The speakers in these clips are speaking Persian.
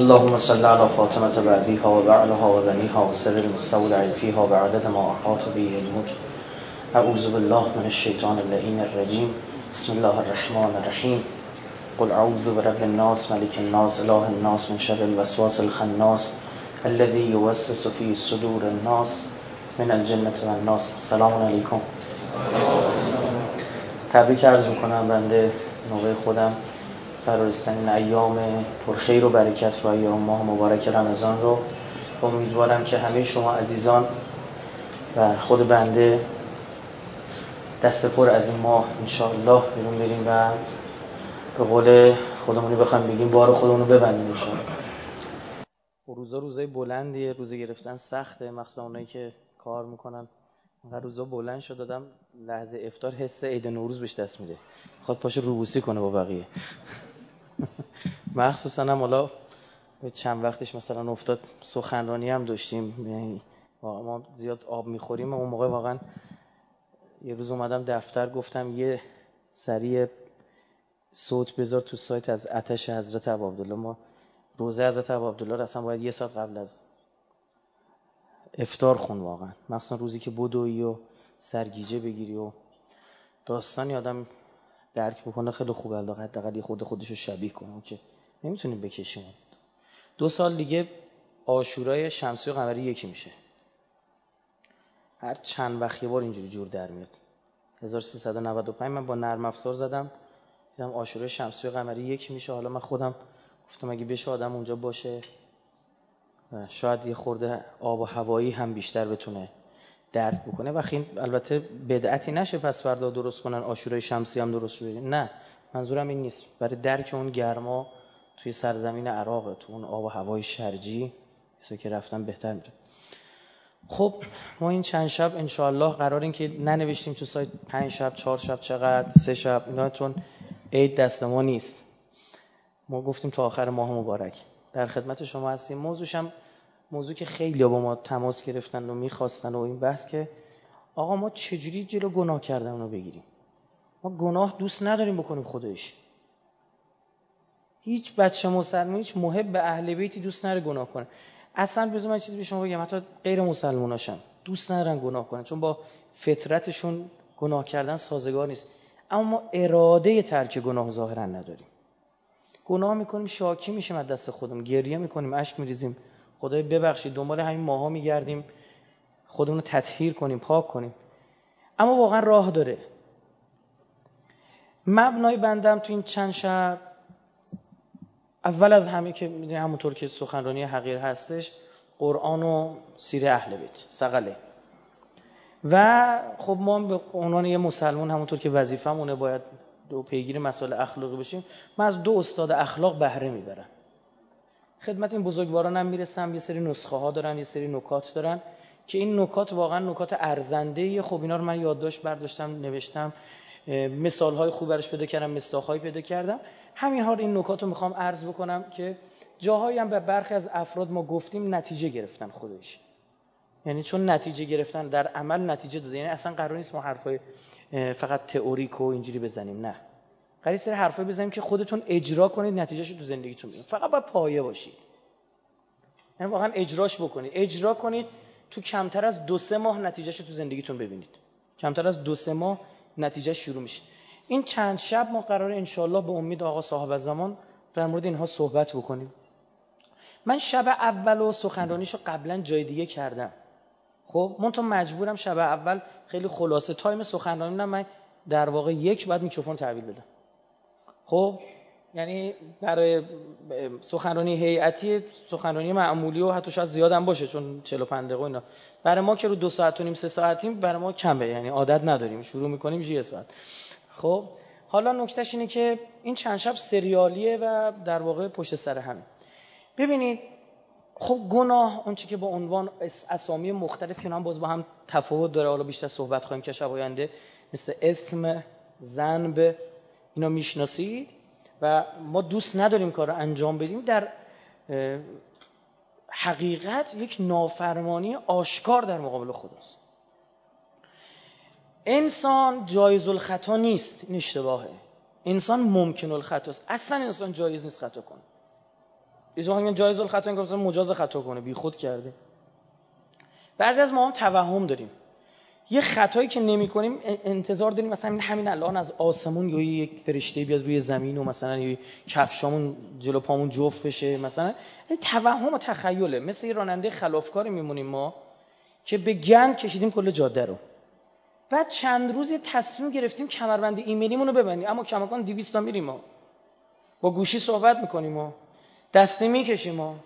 اللهم صل على فاطمة بعديها وبعلها وبنيها وسر المستودع فيها بعدد ما أحاط به علمك. أعوذ بالله من الشيطان اللعين الرجيم. بسم الله الرحمن الرحيم. قل أعوذ برب الناس ملك الناس إله الناس من شر الوسواس الخناس الذي يوسوس في صدور الناس من الجنة والناس. سلام علیکم. تبریک عرض می‌کنم بنده نوبه خودم. فرارستن ایام پرخیر و برکت و ایام ماه مبارک رمضان رو. امیدوارم که همه شما عزیزان و خود بنده دست پر از این ماه انشاءالله بیرون بریم و به قول خودمونی بخوایم بگیم بار خودمون رو ببندیم انشاءالله. روزا روزای بلندیه روزه گرفتن سخته مخصوصا اونایی که کار می‌کنن. و روزا بلند شد دادم لحظه افتار حس عید نوروز بهش دست میده. خواهد پاشو روبوسی کنه با بقیه. مخصوصا هم حالا چند وقتش مثلا افتاد سخنرانی هم داشتیم. یعنی ما زیاد آب می‌خوریم. اون موقع واقعا یه روز اومدم دفتر گفتم یه سریع صوت بذار تو سایت از اتش حضرت عبدالله ما روزه حضرت عبدالله رو اصلا باید یه ساعت قبل از افتار خون واقعا. مخصوصا روزی که بدوی و سرگیجه بگیری و داستانی آدم درک بکنه خیلی خوبه حداقل یه خود خودش رو شبیه کنه که نمی‌تونیم بکشیم. دو سال دیگه آشورای شمسی و قمری یکی میشه. هر چند وقت یه بار اینجوری جور در میاد. 1395 من با نرم افزار زدم دیدم آشورای شمسی و قمری یکی میشه. حالا من خودم گفتم اگه بشه آدم اونجا باشه. شاید یه خورده آب و هوایی هم بیشتر بتونه درک بکنه. و البته بدعتی نشه پس فردا درست کنن آشورای شمسی هم درست بشه نه منظورم این نیست. برای درک اون گرما توی سرزمین عراق تو اون آب و هوای شرجی که رفتن بهتر میره خب ما این چند شب انشاءالله قرار این که ننوشتیم تو سایت پنج شب چهار شب چقدر سه شب اینا چون عید دست ما نیست. ما گفتیم تا آخر ماه مبارک. در خدمت شما هستیم. موضوعش هم موضوع که خیلی با ما تماس گرفتن و می‌خواستن و این بحث که آقا ما چجوری جلو گناه کردن رو بگیریم؟ ما گناه دوست نداریم بکنیم خودش. هیچ بچه مسلمان هیچ محب به اهل بیتی دوست نداره گناه کنه. اصلا بذار من چیزی به شما بگم حتی غیر مسلماناشم دوست ندارن گناه کنن چون با فطرتشون گناه کردن سازگار نیست. اما ما اراده ترک گناه ظاهرا نداریم. گناه می‌کنیم شاکی میشیم از دست خودمون گریه می‌کنیم اشک میریزیم. خدای ببخشید دنبال همین ماها میگردیم. خودمون رو تطهیر کنیم پاک کنیم. اما واقعا راه داره. مبنای بندم تو این چند شب اول از همه که می‌دونی همونطور که سخنرانی حقیر هستش قرآن و سیر اهل بیت سقله و خب ما به عنوان یه مسلمان همونطور که وظیفمونه باید دو پیگیر مسائل اخلاقی بشیم من از دو استاد اخلاق بهره می‌برم خدمت این بزرگواران هم می‌رسم. یه سری نسخه ها دارن یه سری نکات دارن که این نکات واقعا نکات ارزنده خب اینا رو من یادداشت برداشتم نوشتم مثال های خوب برش پیدا کردم مستاخ پیدا کردم. همین حال این نکات رو می‌خوام عرض بکنم که جاهایی هم به برخی از افراد ما گفتیم نتیجه گرفتن خودش. یعنی چون نتیجه گرفتن در عمل نتیجه داده. یعنی اصلا قرار نیست ما حرفای فقط تئوریک و اینجوری بزنیم. نه. قرار سر حرفای بزنیم که خودتون اجرا کنید نتیجهش تو زندگیتون ببینید فقط باید پایه باشید. یعنی واقعا اجراش بکنید. اجرا کنید تو کمتر از دو سه ماه نتیجهش تو زندگیتون ببینید. کمتر از دو سه ماه نتیجه شروع میشه. این چند شب ما قرار انشالله به امید آقا صاحب زمان در مورد اینها صحبت بکنیم. من شب اول و سخنرانیشو قبلا جای دیگه کردم. خب من تو مجبورم شب اول خیلی خلاصه time سخنرانی من در واقع یک بعد میکروفون تحویل بدم. خب یعنی برای سخنرانی هیئتی سخنرانی معمولی و حتی شاید زیادم باشه چون 45 دقیقه اینا. برای ما که رو دو ساعت و نیم سه ساعتیم برای ما کمه یعنی عادت نداریم. شروع می‌کنیم یه ساعت خب حالا نکتهش اینه که این چند شب سریالیه و در واقع پشت سر همه. ببینید خب گناه اون که با عنوان اسامی مختلف که هم باز با هم تفاوت داره. حالا بیشتر صحبت خواهیم که شب آینده. مثل اسم زنب اینا می‌شناسید؟ و ما دوست نداریم کار رو انجام بدیم. در حقیقت یک نافرمانی آشکار در مقابل خداست. انسان جایز الخطا نیست. این اشتباهه. انسان ممکن الخطاست. اصلا انسان جایز نیست خطا کنه. ایشون میگن جایز الخطا این مثلا مجاز خطا کنه. بی خود کرده. بعضی از ما هم توهم داریم. یه خطایی که نمی کنیم انتظار داریم مثلا همین الان از آسمون یا یک فرشته بیاد روی زمین و مثلا یه کفشامون جلو پامون جفت بشه مثلا توهم و تخیله. مثل یه راننده خلافکاری میمونیم ما که به گند کشیدیم کل جاده رو. بعد چند روز تصمیم گرفتیم کمربند ایمیلیمون رو ببندیم. اما کماکان 200 تا میریم ما. با گوشی صحبت می‌کنیم ما. دستی می‌کشیم ما.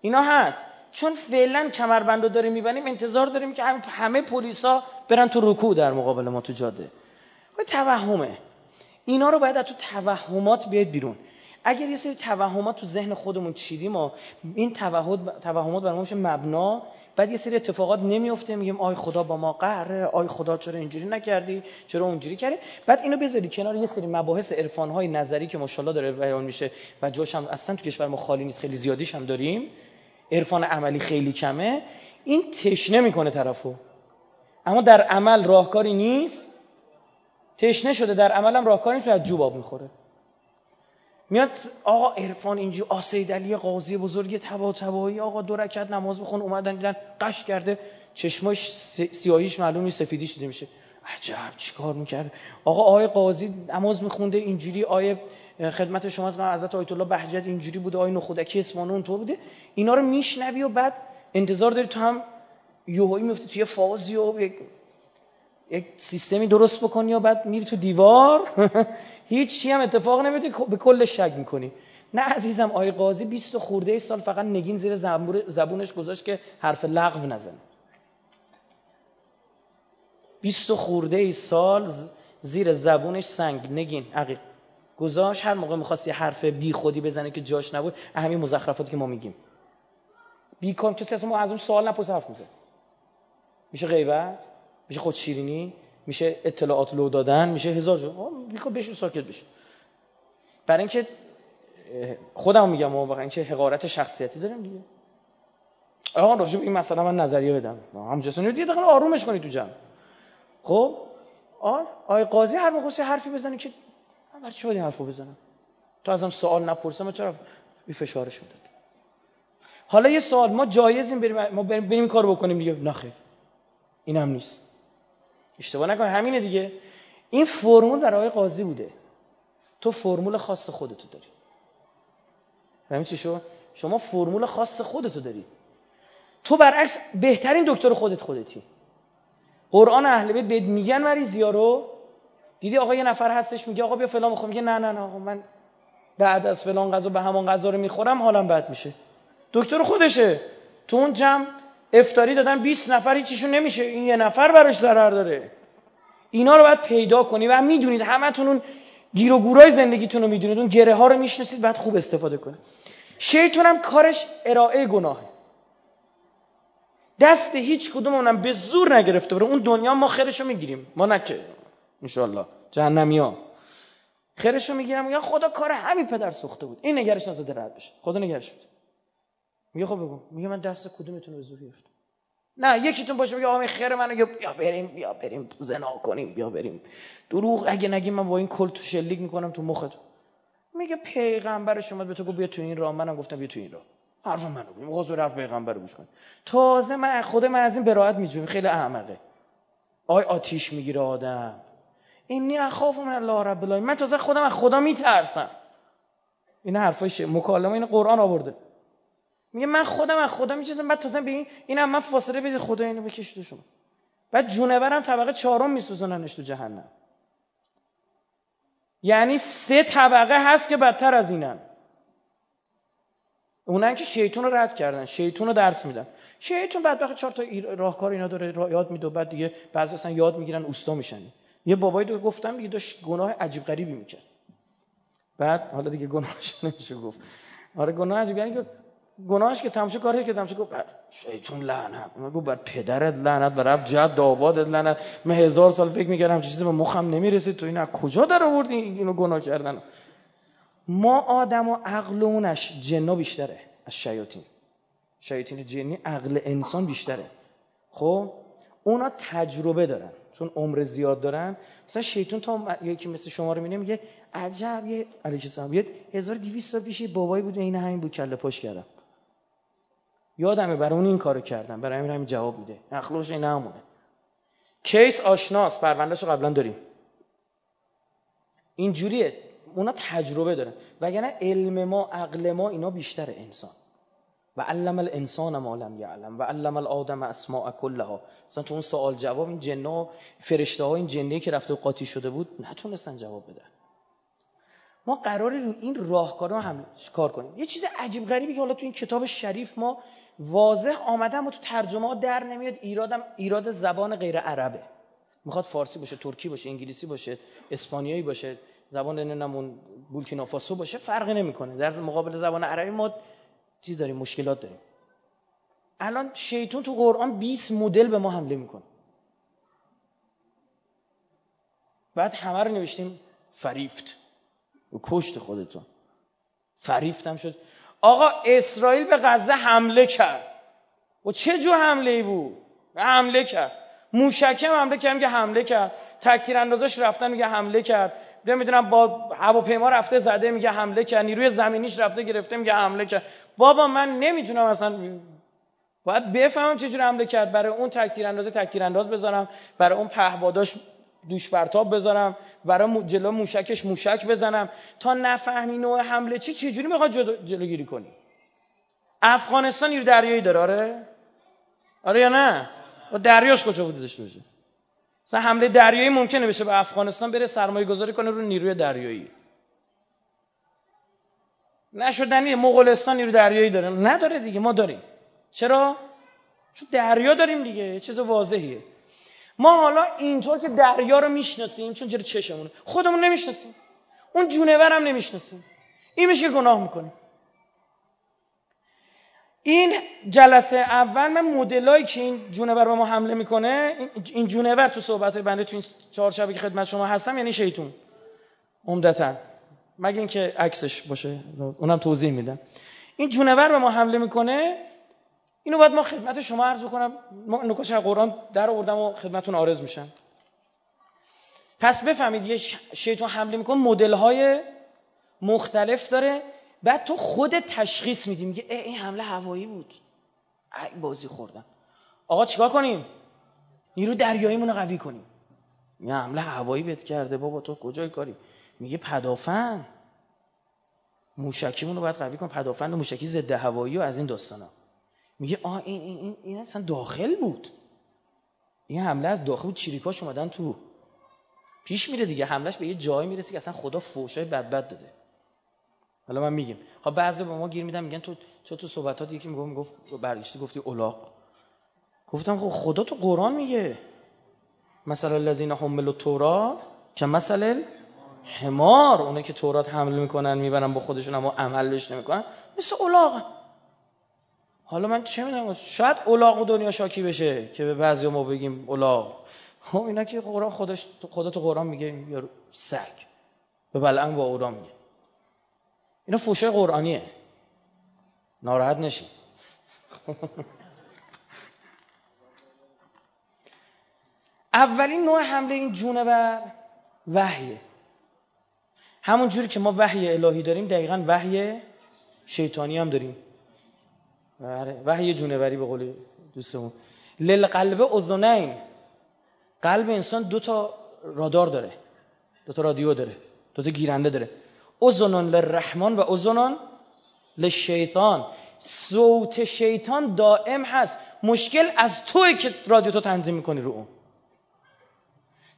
اینا هست. چون فعلا کمربند رو داریم میبنیم انتظار داریم که همه پلیسا برن تو رکوع در مقابل ما تو جاده. و توهمه. اینا رو باید از تو توهمات بیاد بیرون. اگر یه سری توهمات تو ذهن خودمون چیدیم و این توهمات برامون میشه مبنا بعد یه سری اتفاقات نمیفته میگیم آی خدا با ما قهره آی خدا چرا اینجوری نکردی چرا اونجوری کردی؟ بعد اینو بذاری کنار یه سری مباحث عرفان های نظری که ماشاءالله داره بیان میشه و جاش هم اصلا تو کشور ما خالی نیست خیلی زیادیش هم داریم. عرفان عملی خیلی کمه این تشنه می‌کنه طرفو. اما در عمل راهکاری نیست. تشنه شده در عملم راهکاری نیست از جوباب می‌خوره. میاد آقا عرفان اینجی آسید علی قاضی بزرگ تبا تبایی آقا دو رکعت نماز بخون اومدن دیدن قش کرده. چشماش سیاهیش معلوم نیست سفیدیش دیده میشه. عجب چیکار می‌کرد؟ آقا آقای قاضی نماز میخونده اینجوری آیه خدمت شما از حضرت آیت الله بهجت اینجوری بوده آیه نخودکی اسمانون تو بوده. اینا رو میشنوی و بعد انتظار داری تو هم یوهایی میفته توی فازی و یک یک سیستمی درست بکنی و بعد میری تو دیوار. هیچ چی هم اتفاق نمیفته به کل شک می‌کنی. نه عزیزم آی قاضی 20 خورده سال فقط نگین زیر زبونش گذاشت که حرف لغو نزنه. 20 خورده سال زیر زبونش سنگ. نگین عقیق. گذاشت. هر موقع می‌خواست یه حرف بی خودی بزنه که جاش نبود همین مزخرفاتی که ما میگیم. بی کام کسی از ما از اون سوال نپرسه حرف می‌زنه. میشه غیبت؟ میشه خود شیرینی؟ میشه اطلاعات لو دادن؟ میشه هزار جو بیکو بشین ساکت بشه برای اینکه خودم میگم واقعا اینکه حقارت شخصیتی داریم دیگه. آقا راجب این مسئله من نظریه بدم. همجاستون دیگه دقیقا آرومش کنی تو جمع. خب؟ آه آی قاضی هر موقع حرفی بزنی که من برای چی باید این حرفو بزنم؟ تو ازم سوال نپرسم چرا بی فشارش می‌داد حالا یه سوال ما جایزیم بریم ما بریم, بریم کار بکنیم دیگه. نخیر این هم نیست. اشتباه نکن همینه دیگه. این فرمول برای قاضی بوده. تو فرمول خاص خودتو داری. همین چی شو شما فرمول خاص خودتو داری. تو برعکس بهترین دکتر خودت خودتی. قرآن اهل بیت بهت میگن مریضیا رو دیدی آقا یه نفر هستش میگه آقا بیا فلان بخور میگه نه نه نه. آقا من بعد از فلان غذا به همون غذا رو می‌خورم حالم بد میشه. دکتر خودشه. تو اون جمع افتاری دادن 20 نفر هیچیشون نمیشه. این یه نفر براش ضرر داره. اینا رو باید پیدا کنی و می‌دونید همتون اون گیر و گورای زندگیتون رو می‌دونید. اون گره ها رو می‌شناسید بعد خوب استفاده کنید. شیطان هم کارش ارائه گناهه. دست هیچ کدوم اونم به زور نگرفته بره. اون دنیا ما خیرشو می‌گیریم. ما نکه انشالله جهنمی ها خیرشو می‌گیرم یا خدا کار همین پدر سوخته بود. این نگرش نزده رد بشه. خدا نگرش بود میگه خب بگو میگه من دست کدومتون رو زور گرفتم. نه یکیتون باشه میگه آقا خیر منو بیا بریم بیا بریم زنا کنیم بیا بریم. دروغ اگه نگی من با این کل تو شلیک می‌کنم تو مخت. میگه پیغمبر شما به تو گفت بیا تو این راه. منم گفتم بیا تو این راه. حرف منو بگو می‌خواست حرف پیغمبر رو گوش تازه من خود من از این براحت میجویم. خیلی احمقه. آی آتیش می‌گیره آدم. اینی اخاف من الله رب العالمین. من تازه خودم از خدا میترسم. این حرفای مکالمه این قرآن آورده. میگه من خودم از خدا میچیزم بعد تازه به این اینم من فاصله بدید خدا اینو بکشید شما. بعد جونورم طبقه چهارم میسوزوننش تو جهنم. یعنی سه طبقه هست که بدتر از اینن. اونن که شیطون رو رد کردن شیطون رو درس میدن. شیطون بدبخت چهار تا راهکار اینا داره یاد میده بعد دیگه بعضی اصلا یاد می‌گیرن اوستا میشن. یه بابایی دو گفتم دیگه داشت گناه عجیب غریبی می‌کرد. بعد حالا دیگه گناهش نمیشه گفت. آره گناه عجیب غریبی گناهش که تمشه کاری که تمشه گفت بر شیطون لعنت. من گفت بر پدرت لعنت بر رب جد آبادت لعنت. من هزار سال فکر می‌کردم چیزی به مخم نمی‌رسید تو این از کجا در آوردی اینو گناه کردن؟ ما آدم و عقل اونش جنا بیشتره از شیاطین. شیاطین جنی عقل انسان بیشتره. خب؟ اونا تجربه دارن. چون عمر زیاد دارن. مثلا شیطون تا یکی مثل شما رو می‌بینه میگه عجب یه علیه السلام. یه 1200 سال پیش بابایی بود این همین بود کله پاش کردم. یادمه برای اون این کارو کردم. برای همین همین جواب میده. اخلاقش این همونه. کیس آشناس. پروندهشو قبلا داریم. اینجوریه. اونا تجربه دارن. وگرنه علم ما عقل ما اینا بیشتر انسان. و علم الانسان ما لم یعلم و علم الادم اسماء کلها مثلا تو اون سوال جواب این جنا فرشته ها این جنی که رفته قاطی شده بود نتونستن جواب بدن ما قرار رو این راهکارا هم کار کنیم یه چیز عجیب غریبی که حالا تو این کتاب شریف ما واضح آمده و تو ترجمه ها در نمیاد ایرادم ایراد زبان غیر عربه می‌خواد فارسی باشه ترکی باشه انگلیسی باشه اسپانیایی باشه زبان نمون بورکینافاسو باشه فرقی نمی‌کنه در مقابل زبان عربی ما چیز داریم مشکلات داریم. الان شیطون تو قرآن 20 مدل به ما حمله می‌کنه. بعد همه رو نوشتیم فریفت. و کشت خودتون. فریفتم شد. آقا اسرائیل به غزه حمله کرد. و چه جور حمله ای بود حمله کرد. موشکم حمله کرد میگه حمله کرد. تکتیر اندازش رفتن میگه حمله کرد. نمی‌دونم با هواپیما رفته زده میگه حمله کرد. نیروی زمینیش رفته گرفته میگه حمله کرد. بابا من نمی‌تونم اصلا باید بفهمم چجوری حمله کرد. برای اون تکتیر اندازه تکتیر انداز بزنم برای اون پهباداش دوش برتاب بذارم برای جلو موشکش موشک بزنم. تا نفهمی نوع حمله چی چجوری می‌خواد جلوگیری کنی؟ افغانستان نیرو دریایی داره آره؟ آره یا نه؟ دریاش کجا بوده داشته باشه؟ مثلا حمله دریایی ممکنه بشه به افغانستان بره سرمایه گذاری کنه رو نیروی دریایی. نشدنی مغولستان نیروی دریایی داره. نداره دیگه ما داریم. چرا؟ چون دریا داریم دیگه چیز واضحیه. ما حالا اینطور که دریا رو می‌شناسیم چون جلو چشمونه خودمون نمی‌شناسیم. اون جونور هم نمی‌شناسیم. این میشه گناه می‌کنیم. این جلسه اول من مدلایی که این جونور به ما حمله می‌کنه این جونور تو صحبت های بنده تو این چهار شبی که خدمت شما هستم یعنی شیطون. عمدتا. مگه اینکه عکسش باشه. اونم توضیح میدم. این جونور به ما حمله می‌کنه. اینو باید ما خدمت شما عرض بکنم. ما نکاش قرآن در آوردم و خدمتون عارض میشن پس بفهمید یه شیطان حمله می‌کنه مدل های مختلف داره. بعد تو خود تشخیص میدی میگه این حمله هوایی بود. ای بازی خوردم. آقا چیکار کنیم؟ نیرو دریاییمون رو قوی کنیم. یه حمله هوایی بهت کرده بابا تو کجای کاری؟ میگه پدافن موشکیمون رو باید قوی کنیم. پدافند موشکی ضد هوایی و از این داستانا. میگه آه این این این, اصلا داخل بود. این حمله از داخل بود. اومدن تو. پیش میره دیگه. حملش به یه جایی می‌رسه که اصلا خدا فوشای بد بد داده. حالا من میگم. خب بعضی به ما گیر میدن میگن تو چه تو صحبتات یکی میگم گفت برگشتی گفتی اولاق گفتم خب خدا تو قرآن میگه. مثلا الذین حملوا تورا که مثلا حمار اونه که تورات حمل می‌کنن می‌برن با خودشون اما عمل بهش نمی‌کنن. مثل اولاق حالا من چه می‌دونم؟ شاید اولاق دنیا شاکی بشه که به بعضی ما بگیم اولاق خب اینا که قرآن خودش خدا تو قرآن میگه یا سگ. به بلعن با اورا میگه. اینا فوشه قرآنیه. ناراحت نشین اولین نوع حمله این جونور وحیه. همون جوری که ما وحی الهی داریم دقیقا وحی شیطانی هم داریم. بله، وحی جونوری به قول دوستمون. للقلب اذنین. قلب انسان دو تا رادار داره. دو تا رادیو داره. دو تا گیرنده داره. اذنان للرحمن و اذنان للشیطان. صوت شیطان دائم هست. مشکل از توی که رادیو تو تنظیم می‌کنی رو اون.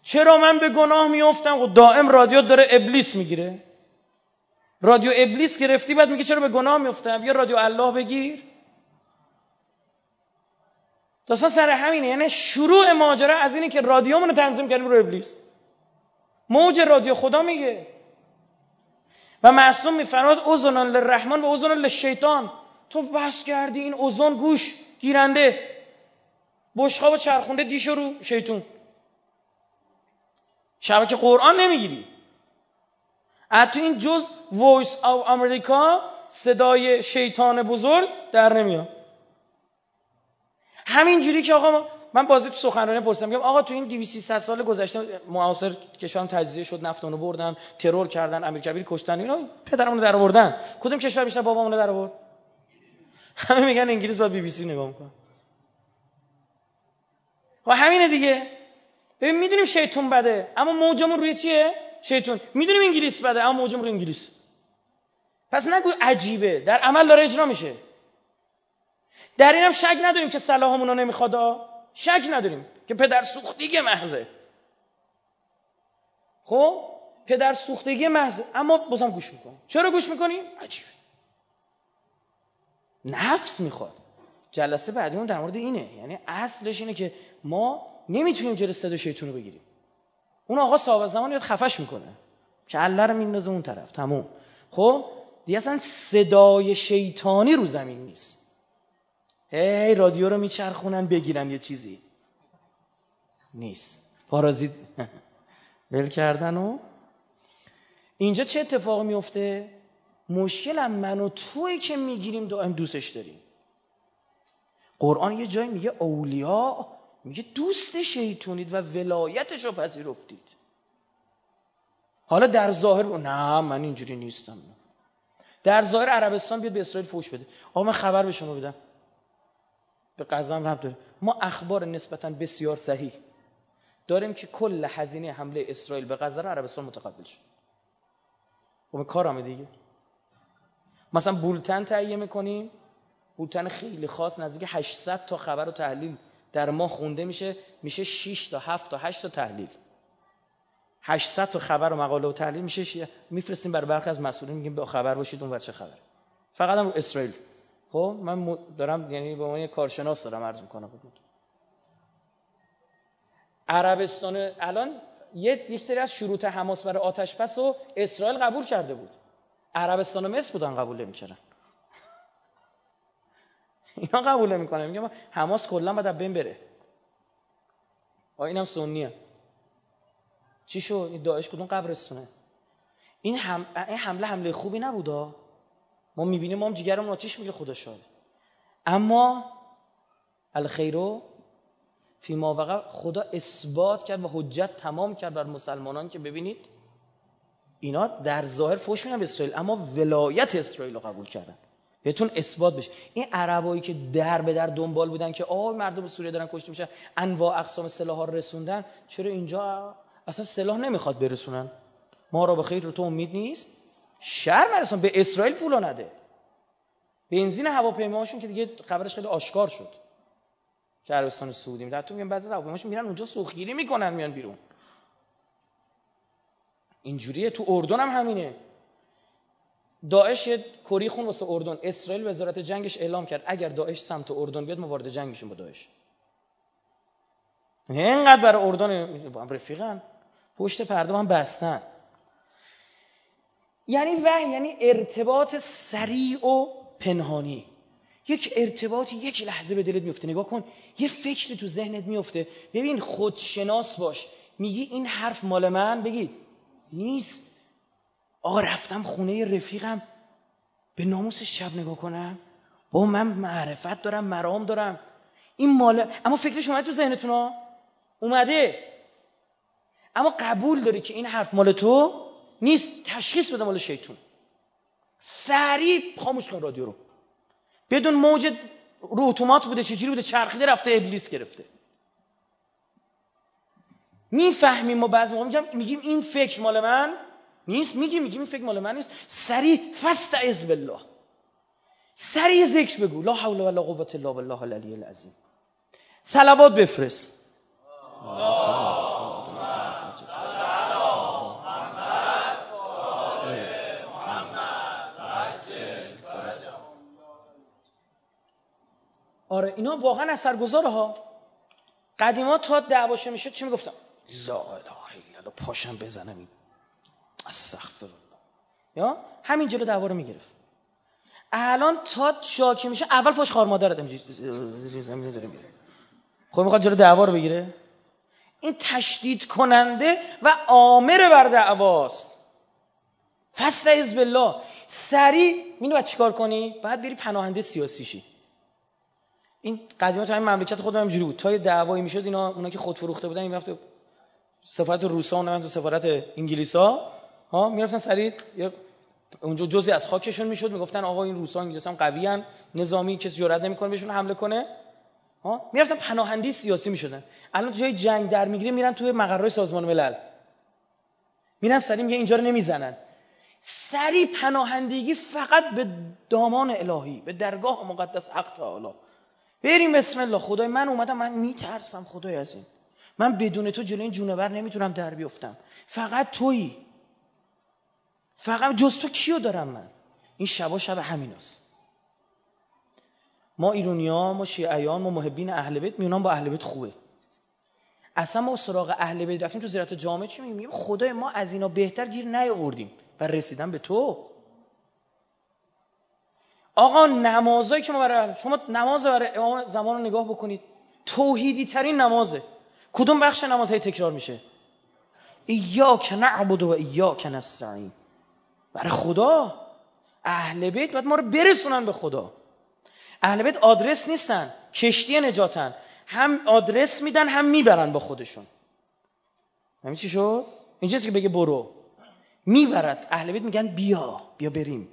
چرا من به گناه میافتم؟ و دائم رادیو داره ابلیس می‌گیره. رادیو ابلیس گرفتی بعد میگه چرا به گناه میافتم؟ یا رادیو الله بگیر. داستان سر همینه. یعنی شروع ماجرا از اینه که رادیومون رو تنظیم کردیم رو ابلیس. موج رادیو خدا میگه. و معصوم میفرماد اوزنان للرحمن و اوزنان للشیطان. تو بس کردی این اوزن گوش گیرنده. بشقاب چرخونده دیش رو شیطون. شبکه قرآن نمی‌گیری. تو این جز وایس او امریکا صدای شیطان بزرگ در نمیاد. همینجوری که آقا من بازی تو سخنرانی پرسیدم میگم آقا تو این 200 سال گذشته معاصر کشورم تجزیه شد نفت اونو بردن ترور کردن امیر کبیر کشتن اینا پدرمون در آوردن کدوم کشور بیشتر بابامون در آورد همه میگن انگلیس باید بی بی سی نگاه می‌کنه. و همینه دیگه. ببین می‌دونیم شیطون بده اما موجمون روی چیه؟ شیطون. می‌دونیم انگلیس بده اما موجمون روی انگلیس. پس نگو عجیبه در عمل داره اجرا میشه. در اینم شک نداریم که صلاحمون رو نمی‌خواد شک نداریم که پدر سوختگی محضه. خب؟ پدر سوختگی محضه. اما بازم گوش می‌کنیم چرا گوش می‌کنیم عجیبه. نفس می‌خواد. جلسه بعدیمون در مورد اینه. یعنی اصلش اینه که ما نمی‌تونیم جلو صدا شیطون رو بگیریم. اون آقا صاحب زمان یاد خفش می‌کنه. که الله رو میندازه اون طرف. تموم. خب؟ دیگه اصلا صدای شیطانی رو زمین نیست. هی رادیو رو میچرخونن بگیرن یه چیزی. نیست. پارازیت. ول کردن و؟ اینجا چه اتفاقی میفته؟ مشکلم من و توی که می‌گیریم دائم دوستش داریم. قرآن یه جایی میگه اولیا میگه دوست شیطونید و ولایتش رو پذیرفتید. حالا در ظاهر نه من اینجوری نیستم. در ظاهر عربستان بیاد به اسرائیل فوش بده. آقا من خبر به شما بدم به قزم رب داره ما اخبار نسبتا بسیار صحیح. داریم که کل هزینه حمله اسرائیل به غزه عربستان متقبل شد. خب کارم دیگه. مثلا بولتن تهیه می‌کنیم. بولتن خیلی خاص نزدیک 800 تا خبر و تحلیل در ما خونده میشه. میشه 6 تا 7 تا 8 تا تحلیل. 800 تا خبر و مقاله و تحلیل میشه. میفرستیم برای برخی از مسئولین میگیم به خبر باشید اون چه خبر. فقط هم اسرائیل. خب من دارم یعنی به عنوان کارشناس دارم عرض می‌کنم. عربستان الان یه سری از شروط حماس برای آتش پس و اسرائیل قبول کرده بود. عربستان و مصر بودن قبول نمی‌کردن. اینا قبول نمی‌کنه میگم حماس کلا باید بین بره. آ اینم سنیه. چی شد؟ این داعش کدوم قبرستونه؟ این, هم... این حمله حمله خوبی نبودا ما می‌بینیم ما هم جیگرمون آتیش میگه خدا شاید اما الخیرو فی ما خدا اثبات کرد و حجت تمام کرد بر مسلمانان که ببینید اینا در ظاهر فوش میدن به اسرائیل اما ولایت اسرائیل رو قبول کردن. بهتون اثبات بشه. این عربایی که در به در دنبال بودن که آه مردم سوریه دارن کشته میشن انواع اقسام سلاح ها رسوندن چرا اینجا اصلا سلاح نمی‌خواد برسونن؟ ما را به خیر رو تو امید نیست؟ شر مرسان. به اسرائیل پولا نده. بنزین هواپیماهاشون که دیگه خبرش خیلی آشکار شد. که عربستان سعودی میده تو میگن بعضی هواپیماهاشون میرن اونجا سوختگیری می‌کنن میان بیرون. اینجوریه. تو اردن هم همینه. داعش کری خون واسه اردن. اسرائیل وزارت جنگش اعلام کرد. اگر داعش سمت اردن بیاد ما وارد جنگ میشیم با داعش. اینقدر برای اردن رفیقن. پشت پرده هم بستن. یعنی وحی یعنی ارتباط سریع و پنهانی. یک ارتباطی یک لحظه به دلت میفته. نگاه کن یه فکری تو ذهنت میفته. ببین خودشناس باش. میگی این حرف مال من؟ بگید نیست. آقا رفتم خونه رفیقم. به ناموس شب نگاه کنم. با من معرفت دارم مرام دارم. این مال اما فکرش اومد تو ذهنتون اومده. اما قبول داری که این حرف مال تو؟ نیست تشخیص بده مال شیطون. سریع خاموش کن رادیو رو. بدون موج رو اتومات بوده چجوری بوده چرخیده رفته ابلیس گرفته. می‌فهمیم ما بعضی موقع میگیم این فکر مال من نیست میگیم میگیم این فکر مال من نیست. سریع از بالله. سریع ذکر بگو. لا حول ولا قوه الا بالله العلی العظیم. صلوات بفرست. آره اینا واقعا اثرگذاره ها قدیما تا دعواشه می‌شد چی می‌گفتم لا اله الا الله پاشم بزنم این استغفر الله یا همین جلو دعوا رو می‌گرفت. الان تا شاکی میشه اول فاش خار مادرت زمین داره میره خب می‌خواد جلو دعوا رو بگیره؟ این تشدید کننده و آمر بر دعواست. فستعذ بالله. سریع مینو باید چیکار کنی؟ باید بری پناهنده سیاسی شی. این قدیما این مملکت خودم اینجوری بود. تا یه دعوایی می‌شد اینا اونا که خود فروخته بودن این وقت سفارت روسا اون تو سفارت انگلیسا ها می‌رفتن سریع اونجا جزی از خاکشون می‌شد می‌گفتن آقا این روسا انگلیس هم قوی ان نظامی کسی جرئت نمی‌کنه بهشون حمله کنه ها. می‌رفتن پناهندی سیاسی می‌شدن. الان جای جنگ در می‌گیره میرن توی مقرهای سازمان ملل. میرن سری میگه اینجا رو نمی‌زنن. سری پناهندگی فقط به دامان الهی به درگاه مقدس حق تعالی بریم بسم الله. خدای من اومدم من میترسم خدای از این من بدون تو جلوی این جونور نمی‌تونم در بیفتم. فقط تویی. فقط جز تو کیو دارم من؟ این شبا شب همیناست. ما ایرونیا ما شیعیان ما محبین اهل بیت میونان با اهل بیت خوبه. اصلا ما سراغ اهل بیت رفتیم تو زیارت جامعه چی میگیم؟ خدای ما از اینا بهتر گیر نیاوردیم و رسیدن به تو. آقا نمازایی که ما برای شما نماز برای امام زمان رو نگاه بکنید. توحیدی ترین نمازه. کدوم بخش نماز های تکرار میشه؟ ایاک نعبد و ایاک نستعین. برای خدا. اهل بیت باید ما رو برسونن به خدا. اهل بیت آدرس نیستن. کشتی نجاتن. هم آدرس میدن هم می‌برن با خودشون. همین چی شد؟ اینجاست که بگه برو. می‌برد. اهل بیت میگن بیا. بیا بریم.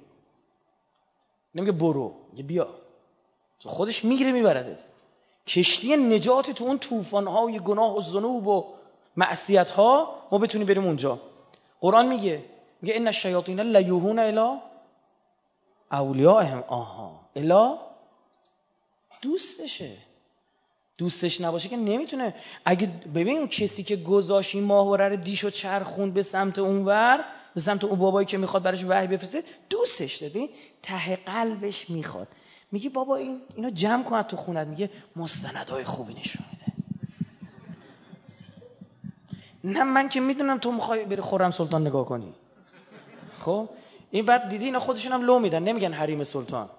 نمیگه برو. میگه بیا. خودش می‌گیره میبرده. کشتی نجات تو اون طوفان های گناه و ذنوب و معصیت ها ما بتونیم بریم اونجا. قرآن میگه میگه ان الشیاطین لیوهون الی اولیاءهم آها. الا دوستشه. دوستش نباشه که نمی‌تونه. اگه ببین اون کسی که گذاشت این ماهواره رو دیش و چرخوند به سمت اونور به سمت اون بابایی که می‌خواد براش وحی بفرسته دوستش داره ته قلبش می‌خواد. میگه بابا این اینا جمع کن تو خونت. میگه مستندهای خوبی نشون میده. نه من که می‌دونم تو می‌خوای بری خورم سلطان نگاه کنی. خب؟ این بعد دیدی اینا خودشون هم لو میدن. نمیگن حریم سلطان.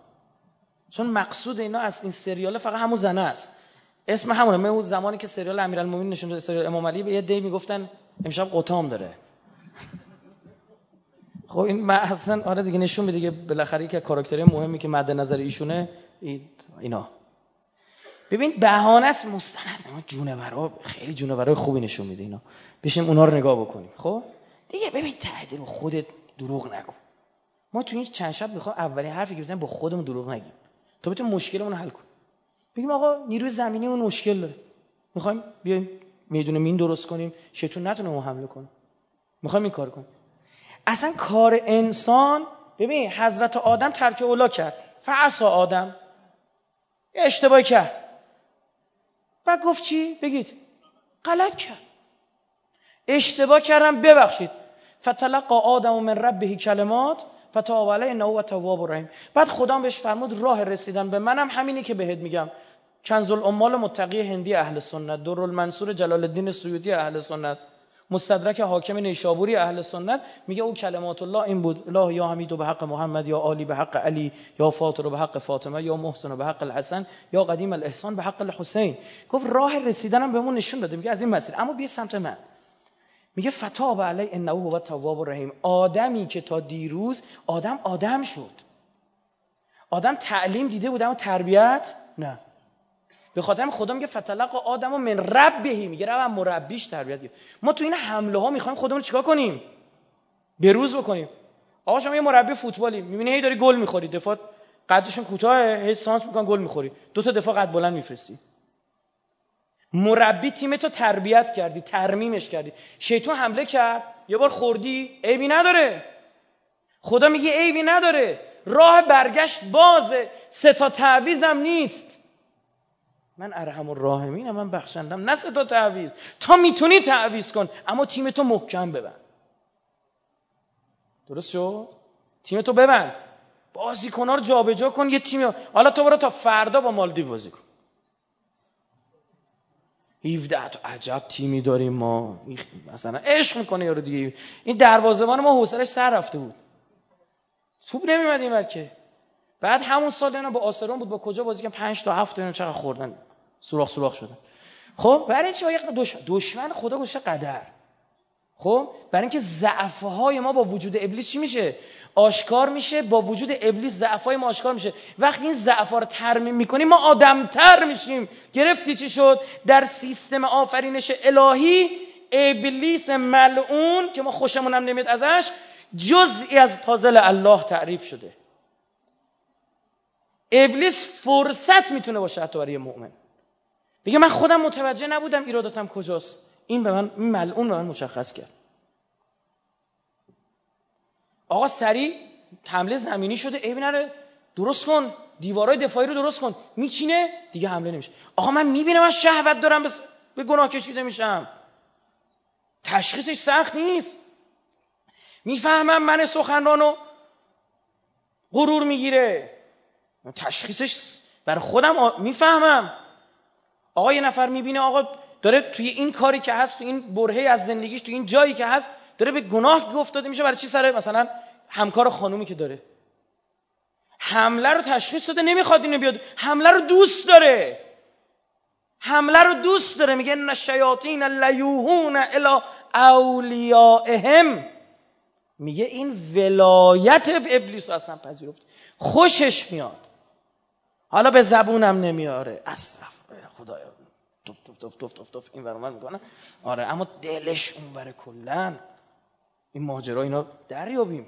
چون مقصود اینا از این سریال فقط همون زنه است. اسم همونه. اون زمانی که سریال امیرالمومنین نشون سریال امام علی به یه دی می‌گفتن امشب قطام داره. خب این من اصلا آره دیگه نشون میده دیگه بالاخره که کاراکتری مهمی که مد نظر ایشونه اینا. ببین بهانه است مستند. ما جونورا خیلی جونورای خوبی نشون میده اینا. بشیم اونا رو نگاه بکنیم. خب؟ دیگه ببین ته خودت دروغ نگو. ما تو این چند شب می‌خوام اولین حرفی که بزنیم با خودمون دروغ نگیم. تا بتونیم مشکلمون حل کنیم بگیم آقا نیروی زمینی اون مشکل داره. می‌خوایم بیایم میدون مین درست کنیم. شیطون نتونه اون حمله کنه. می‌خوایم این کار کنیم. اصلا کار انسان ببین حضرت آدم ترک اولا کرد. فعصا آدم. یه اشتباهی کرد. بعد گفت چی؟ بگید. غلط کرد. اشتباه کردم ببخشید. فتلقا آدم من ربه کلمات فتاب علیه و تواب رحیم بعد خدا بهش فرمود راه رسیدن به منم همینی که بهت میگم. کنز الامال متقی هندی اهل سنت در المنصور جلال الدین سیوطی اهل سنت. مستدرک حاکم نیشابوری اهل سنت میگه او کلمات الله این بود. الله یا حمید به حق محمد یا عالی به حق علی یا فاطر به حق فاطمه یا محسن به حق الحسن یا قدیم الاحسان به حق الحسین. گفت راه رسیدنم بهمون نشون داده. میگه از این مسیر. اما بیا سمت من. میگه فتاب علی انه هو التواب الرحیم. آدمی که تا دیروز آدم آدم شد. آدم تعلیم دیده بود اما تربیت نه. به خاطر خدا میگه فتلق آدم و من ربهی میگه. رب مربیش تربیت گیر ما تو این حمله ها می‌خوایم خودمون چیکار کنیم؟ بروز بکنیم. آقا شما یه مربی فوتبالی می‌بینی هی داری گل می‌خوری. دفاع قدشون کوتاه هی سانس می‌کنن گل می‌خوری. دو تا دفاع قد بلند میفرستی. مربی تیم تو تربیت کردی ترمیمش کردی. شیطان حمله کرد. یه بار خوردی عیبی نداره. خدا میگه عیبی نداره. راه برگشت بازه. سه تا تعویزم نیست. من ارحم الراحمینم من بخشندم. نه تا تعویز تا می‌تونی تعویز کن اما تیم تو محکم ببند. درست شد؟ تیم تو ببند. بازیکن‌ها رو جابجا کن یه تیم حالا تو برو تا فردا با مالدیو بازی کن. 17 تا عجب تیمی داریم ما. مثلا عشق می‌کنه یارو دیگه. این دروازه‌بان ما حوصلش سر رفته بود. توپ نمیومد این که بعد همون سال اینا با آسرون بود با کجا بازی کردن 5 تا 7 تا چقدر خوردن. سوراخ سوراخ شدن خب؟ برای چی دشمن؟ دشمن خدا گوشه قدر. خب؟ برای اینکه ضعفهای ما با وجود ابلیس چی میشه؟ آشکار میشه با وجود ابلیس ضعفهای ما آشکار میشه. وقتی این ضعفها رو ترمیم می‌کنیم ما آدمتر میشیم. گرفتی چی شد؟ در سیستم آفرینش الهی ابلیس ملعون که ما خوشمون هم نمیاد ازش جزئی از پازل الله تعریف شده. ابلیس فرصت می‌تونه باشه حتی برای مؤمن. بگه من خودم متوجه نبودم ایراداتم کجاست. این به من این ملعون به من مشخص کرد. آقا سری حمله زمینی شده. ای نره درست کن. دیوارای دفاعی رو درست کن. میچینه؟ دیگه حمله نمیشه. آقا من می‌بینم من شهوت دارم. به گناه کشیده میشم. تشخیصش سخت نیست. می‌فهمم من سخنرانو غرور می‌گیره. تشخیصش برای خودم می‌فهمم. آقا یه نفر می‌بینه آقا داره توی این کاری که هست توی این برهه از زندگیش توی این جایی که هست داره به گناه گفتاده میشه برای چی سر مثلا همکار خانومی که داره؟ حمله رو تشخیص داده نمی‌خواد اینو بیاد. حمله رو دوست داره. حمله رو دوست داره. میگه ان الشیاطین لیوهون الی اولیائهم. میگه این ولایت ابلیس اصلا پذیرفت. خوشش میاد. حالا به زبونم نمیاره. اصف خدایا. توف توف توف توف توف توف این برامن می‌کنه آره اما دلش اون بره کلن. این ماجرا اینا دریابیم.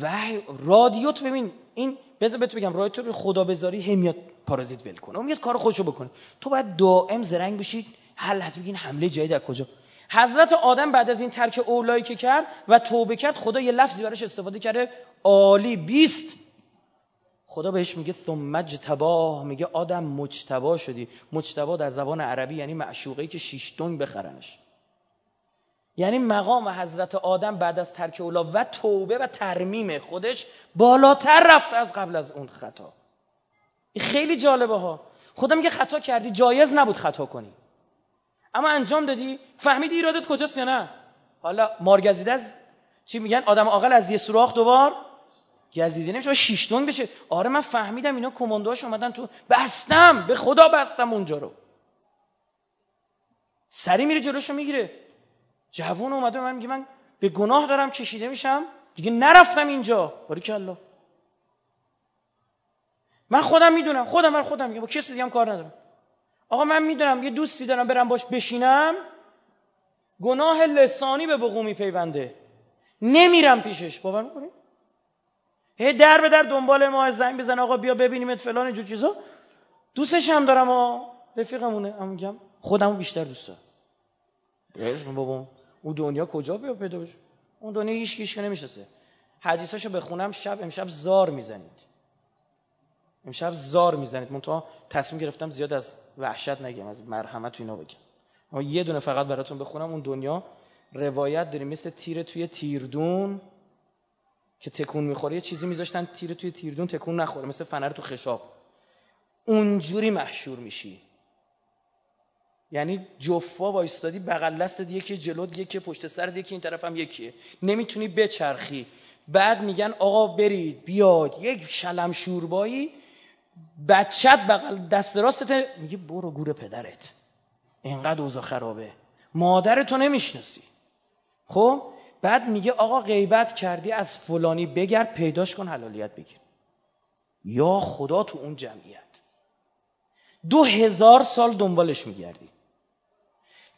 وحی رادیوت ببین. این بذار بهت بگم رادیوت رو خدا بذاری هی میاد پارازیت ول کنه. اون میاد کار خودشو بکنه. تو باید دائم زرنگ بشی حل هست بگین حمله جایی در کجا؟ حضرت آدم بعد از این ترک اولایی که کرد و توبه کرد خدا یه لفظی براش استفاده کرده. عالی بیست. خدا بهش میگه ثم تباه میگه آدم مجتبا شدی. مجتبا در زبان عربی یعنی معشوقه که شیش بخرنش. یعنی مقام حضرت آدم بعد از ترک اولا و توبه و ترمیم خودش بالاتر رفت از قبل از اون خطا. خیلی جالبه ها. خدا میگه خطا کردی جایز نبود خطا کنی. اما انجام دادی. فهمیدی ایرادت کجاست یا نه؟ حالا مارگزیده از چی میگن؟ آدم عاقل از یه سوراخ دوبار گزیده نمیشه شیش تون بشه. آره من فهمیدم اینا کماندوهاش اومدن تو بستم. به خدا بستم اونجا رو. سری میره جلوشو می‌گیره. جوون اومده من میگه من به گناه دارم کشیده میشم. دیگه نرفتم اینجا. الله. من خودم می‌دونم. خودم من خودم میگم. با کسی دیگه هم کار ندارم. آقا من می‌دونم یه دوستی دارم برم باش بشینم. گناه لسانی به وقوع میپیونده. نمیرم پیشش. باور می‌کنی؟ هی در به در دنبال ما زنگ بزن آقا بیا ببینیمت فلان اینجور چیزا. دوستش هم دارم آ رفیقمونه. اما میگم خودمو بیشتر دوست دارم. بابا. اون دنیا کجا بیا پیدا بشه؟ اون دنیا هیچ کیش نمی‌شناسه. حدیثاشو بخونم شب امشب زار می‌زنید. امشب زار می‌زنید. منتها تصمیم گرفتم زیاد از وحشت نگم از مرحمت اینا بگم. اما یه دونه فقط براتون بخونم. اون دنیا روایت داریم مثل تیر توی تیردون. که تکون می‌خوره یه چیزی میذاشتن تیر توی تیردون تکون نخوره مثل فنر تو خشاب. اونجوری محشور میشی. یعنی جفا وایستادی بغل دستت یکی جلوت یکی پشت سرت یکی این طرف هم یکیه. نمی‌تونی بچرخی. بعد میگن آقا برید بیاد. یک شلم شوربایی بچت بغل دست راستت میگه برو گور پدرت. اینقدر اوضاع خرابه. مادرتو نمی‌شناسی. خب؟ بعد میگه آقا غیبت کردی از فلانی بگرد پیداش کن حلالیت بگیر. یا خدا تو اون جمعیت. دو هزار سال دنبالش میگردی.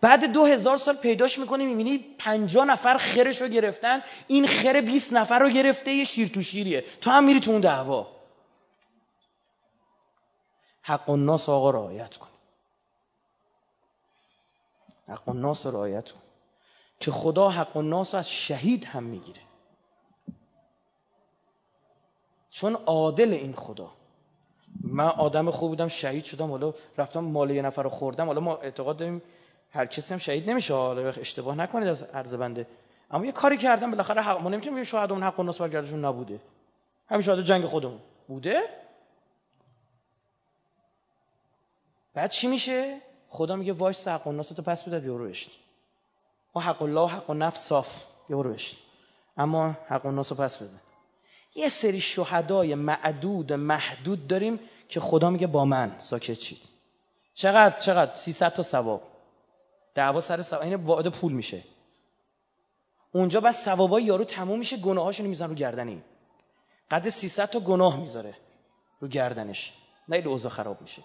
بعد دو هزار سال پیداش می‌کنی می‌بینی پنجا نفر خرش رو گرفتن این خر بیست نفر رو گرفته یه شیر تو شیریه. تو هم میری تو اون دعوا. حق الناس آقا رعایت کن حق الناس رعایت کن که خدا حق الناس از شهید هم می‌گیره. چون عادل این خدا. من آدم خوب بودم شهید شدم حالا رفتم مال یه نفر رو خوردم. حالا ما اعتقاد داریم هر کسی هم شهید نمیشه. حالا اشتباه نکنید از عرض بنده. اما یه کاری کردم بالاخره حق ما نمی‌تونیم یه شهادمون حق الناس برگردشون نبوده. همین شهاد جنگ خودمون. بوده؟ بعد چی میشه؟ خدا میگه وایس حق الناس تو پس بده بیارو و حق الله و حق نفس صاف. بیارو بشت اما حق الناس رو پس بده. یه سری شهدای معدود محدود داریم که خدا میگه با من. ساکت چید چقدر چقدر؟ 300 تا ثواب. دعوا سر ثواب. این وعده پول میشه. اونجا بس ثوابای یارو تموم میشه گناهاشونو میزن رو گردن این قد 300 تا گناه می‌ذاره رو گردنش. نه اوضاع خراب میشه.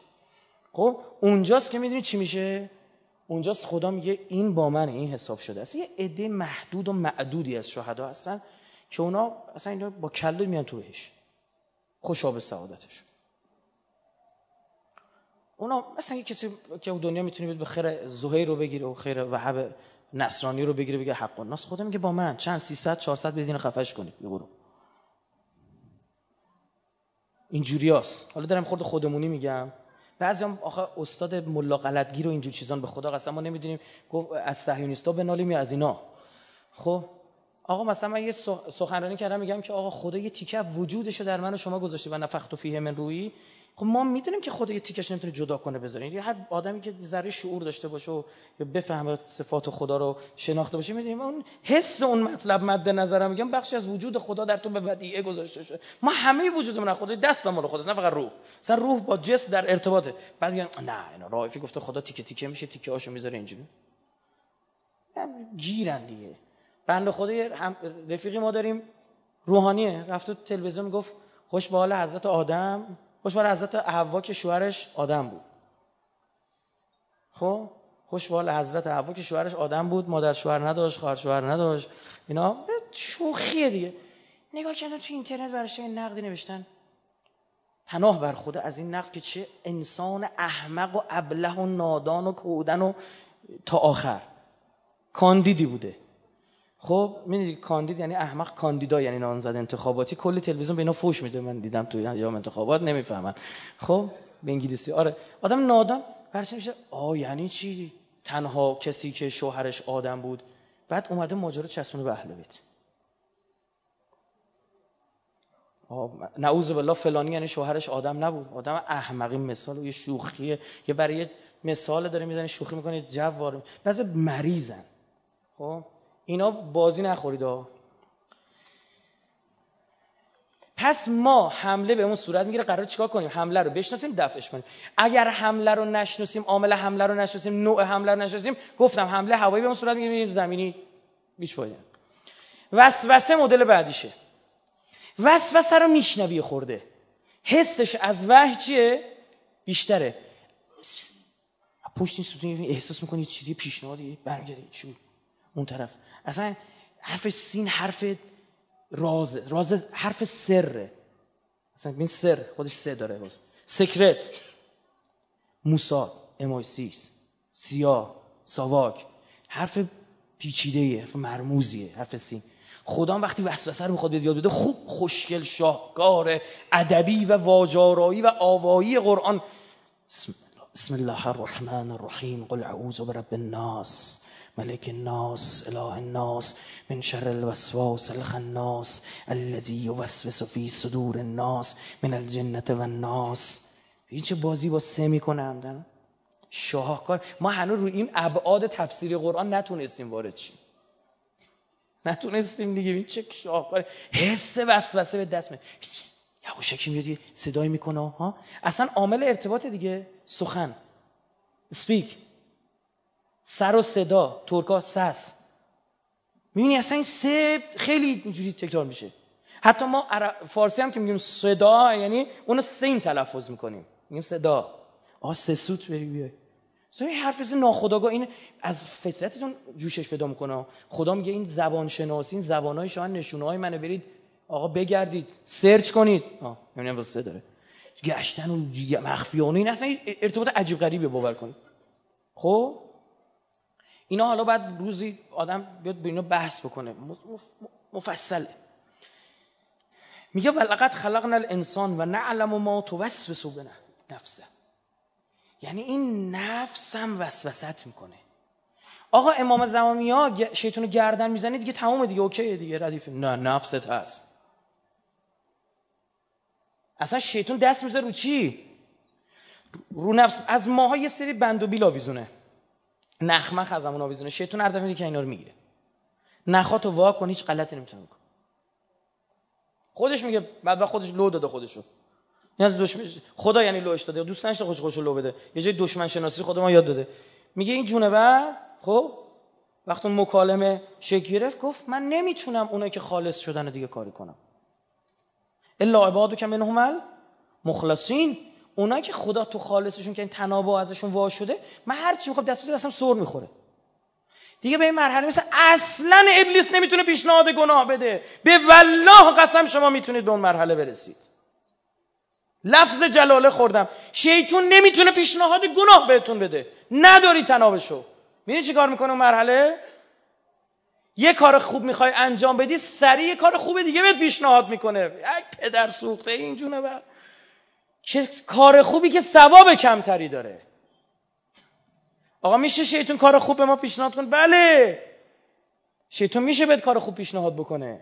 خب اونجاست که می‌دونی چی میشه؟ اونجاست خدا میگه این با من این حساب شده است. یه عده محدود و معدودی از شهدا هستن که اونا اصلا اینا با کله میان تو بهش. خوشا به سعادتش. اونا مثلا یه کسی که دنیا می‌تونی به خیر زهیر رو بگیره و خیر وهب نصرانی رو بگیره بگه حق الناس خدا میگه با من. چند؟ 300 400 بدین خفش کنید. برو اینجوریاست. حالا دارم خود خودمونی میگم. بعضی هم آخه استاد ملا غلطگیر و اینجور چیزان به خدا قسم ما نمی‌دونیم. گفت از صهیونیستا بنالیم یا از اینا. خب آقا مثلا من یه سخنرانی کردم میگم که آقا خدا یه تیکه وجودشو در من و شما گذاشته و نفخت فیه من روی. خب ما می‌دونیم که خدا یه تیکش نمی‌تونه جدا کنه بذاره. یعنی هر آدمی که ذره شعور داشته باشه و یا بفهمه صفات خدا رو شناخته باشه می‌دونیم اون حس اون مطلب مد نظرم میگم بخشی از وجود خدا در تو به ودیعه گذاشته شده. ما همه وجودمون خدا دست مال خداست نه فقط روح. مثلا روح با جسم در ارتباطه. بعد میگن نه اینا رایفی گفته خدا تیکه تیکه میشه تیکه هاشو می‌ذاره اینجوری. گیرن دیگه. بنده خدا رفیقی ما داریم روحانیه. رفت تو تلویزیون گفت خوش به حال حضرت آدم. خوش به حضرت حوا که شوهرش آدم بود. خب؟ خوش به حال حضرت حوا که شوهرش آدم بود. مادر شوهر نداشت خواهر شوهر نداشت. اینا شوخیه دیگه. نگاه کردن تو اینترنت برش نقدی نوشتن. پناه بر خدا از این نقد که چه انسان احمق و ابله و نادان و کودن و تا آخر. کاندیدی بوده. خب می‌دونی کاندید یعنی احمق کاندیدا یعنی نامزد انتخاباتی. کلی تلویزیون به اینا فوش میده. من دیدم تو یا انتخابات نمی‌فهمن. خب به انگلیسی. آره. آدم نادان. برش میشه؟ آ یعنی چی؟ تنها کسی که شوهرش آدم بود. بعد اومده ماجرا چسبونه به اهل بیت. نعوذ بالله فلانی یعنی شوهرش آدم نبود. آدم احمقی مثال و یه شوخیه یه برای مثال داره می‌زنه شوخی می‌کنه جو وارد بعضی مریضن. خب؟ اینا بازی نخورید پس ما حمله به اون صورت می‌گیره قرار چیکار کنیم؟ حمله رو بشناسیم دفعش کنیم. اگر حمله رو نشناسیم عامل حمله رو نشناسیم نوع حمله رو نشناسیم گفتم حمله هوایی به اون صورت می‌گیره زمینی بیش فایده وسوسه مدل بعدیشه. وسوسه رو میشنوی خورده. حسش از وحی چیه؟ بیشتره. پشت این احساس می‌کنی چیزی پیشنهادی برمیگردی اون طرف. اصلا حرف سین حرف راز راز حرف سره. اصلا این سر خودش سه داره باز. سکرت موساد امایسیس سیاه ساواک. حرف پیچیده حرف مرموزیه حرف سین. خدا وقتی وسوسه رو می‌خواد یاد بده خوب خوشگل شاهکار ادبی و واجارایی و آوایی قرآن. بسم الله الرحمن الرحیم. قل اعوذ برب الناس. ملك الناس اله الناس من شر الوسواس الخناس الذي يوسوس في صدور الناس من الجنة والناس. این چه بازی با سه می‌کنه شاهکار. ما هنوز روی این ابعاد تفسیری قرآن نتونستیم وارد چیم نتونستیم دیگه. این چه شاهکار. حس وسوسه به دست می یواشکی میاد صدای می‌کنه ها؟ اصلا عامل ارتباط دیگه. سخن. سپیک سر و صدا ترکا سس. می‌بینی اصلا این سه خیلی اینجوری تکرار میشه. حتی ما فارسی هم که میگیم صدا یعنی اونو سین تلفظ می‌کنیم. میگیم صدا. آه سه سوت بری بیای. این حرف ناخداگاه این از فطرتتون جوشش پیدا می‌کنه. خدا میگه این زبان شناسی این زبانهای شما نشونه های منو برید. آقا بگردید سرچ کنید. آه یعنی با سه داره. گشتن و مخفیانه این اصلا ارتباط عجیب غریبی باور کنید. خب؟ اینا حالا بعد روزی آدم بیاد به اینا بحث بکنه. مفصله. میگه ولقد خلقنا الانسان و نعلم ما توسوس به نفسه یعنی این نفس هم وسوست می‌کنه. آقا امام زمامی ها شیطون گردن می‌زنه دیگه تمام دیگه اوکیه دیگه ردیف. نه نفست هست. اصلا شیطون دست میزه رو چی؟ رو نفس. از ماها سری بند و بیلا بیزونه نخمخ از همون آویزونه شیطان هر دفعه که اینا رو می‌گیره. نخواتو وا کن هیچ غلطی نمی‌تونه بکنه. خودش میگه بعد خودش لو داده خودشو. یعنی دشمن خدا یعنی لوش داده. دوست نشه خودش خودشو لو بده. یه جای دشمن شناسی خود ما یاد داده. میگه این جونه و خب؟ وقتی اون مکالمه شکل گرفت گفت من نمی‌تونم اونایی که خالص شدن دیگه کاری کنم. الا عبادو که منهم مخلصین اونایی که خدا تو خالصشون که این تنابع ازشون وا شده من هر چی می‌خوام دست اصلا سر می‌خوره. دیگه به این مرحله مثل اصلا ابلیس نمی‌تونه پیشنهاد گناه بده. به والله قسم شما می‌تونید به اون مرحله برسید. لفظ جلاله خوردم. شیطون نمی‌تونه پیشنهاد گناه بهتون بده. نداری تنابشو. می‌دونی چی کار می‌کنه اون مرحله؟ یه کار خوب می‌خوای انجام بدی سریع یه کار خوب دیگه بهت پیشنهاد می‌کنه. یک پدر سوخته این جونه بر. که کار خوبی که ثواب کمتری داره. آقا میشه شیطون کار خوب به ما پیشنهاد کنه؟ بله. شیطون میشه بهت کار خوب پیشنهاد بکنه.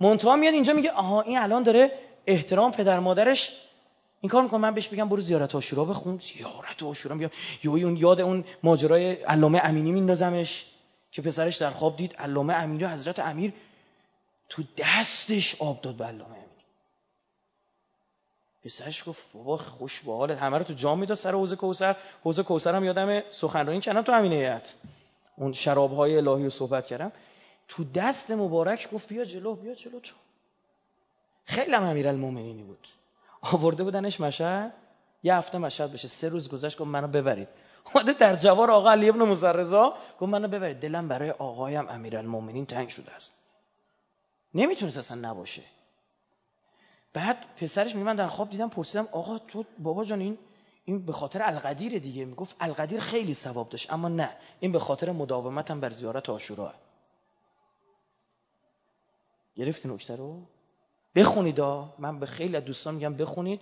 منتها میاد اینجا میگه آها این الان داره احترام پدر مادرش این کار می‌کنه. من بهش بگم برو زیارت عاشورا بخون. زیارت عاشورا بیا یوی اون یاد اون ماجرای علامه امینی میندازمش که پسرش در خواب دید. علامه امینی و حضرت امیر تو دستش آب داد به علامه امینی. پسرش گفت بابا خوش به حالت همه رو تو جام می‌داد سر حوض کوثر. حوض کوثر هم یادم سخنرانی کردم تو همین هیئت اون شراب های الهی رو صحبت کردم. تو دست مبارک گفت بیا جلو بیا جلو تو. خیلی هم امیرالمومنینی بود. آورده بودنش مشهد. یه هفته مشهد بشه. سه روز گذشت گفت منو ببرید. اومده در جوار آقا علی ابن مزرزا گفت منو ببرید. دلم برای آقایم امیرالمومنین تنگ شده است. نمی‌تونست اصلا نباشه. بعد پسرش میگه من در خواب دیدم پرسیدم آقا تو بابا جان این این به خاطر القدیر دیگه. می‌گفت القدیر خیلی ثواب داشت اما نه این به خاطر مداومتم بر زیارت عاشورا گرفتی نکته رو؟ بخونید من به خیلی از دوستان میگم بخونید.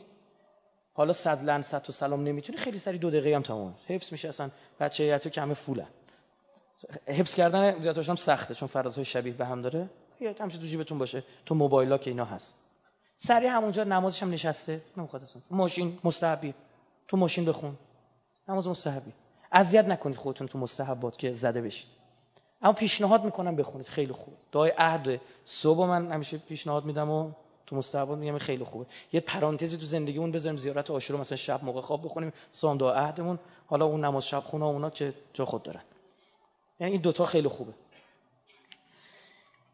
حالا صد لن صد و سلام نمی‌تونی خیلی سری دو دقیقه هم تمام حفظ میشه اصلا بچه یتو که همه فولن. حفظ کردن ریاضتش هم سخته چون فرازهای شبیه به هم داره. یه همش تو جیبتون باشه تو موبایلا که اینا هست. سری همونجا نمازش هم نشسته. نمی‌خواد اصلا. ماشین مستحبی. تو ماشین بخون. نماز مستحبی. اذیت نکنید خودتون تو مستحبات که زده بشید. اما پیشنهاد می‌کنم بخونید. خیلی خوب. دعای عهد. صبح من همیشه پیشنهاد میدم و تو مستحبات میگم خیلی خوبه. یه پرانتزی تو زندگیمون بذاریم زیارت عاشورا مثلا شب موقع خواب بخونیم صام دعا عهدمون. حالا اون نماز شب خونه اونا که جا خود دارن. یعنی این دوتا خیلی خوبه.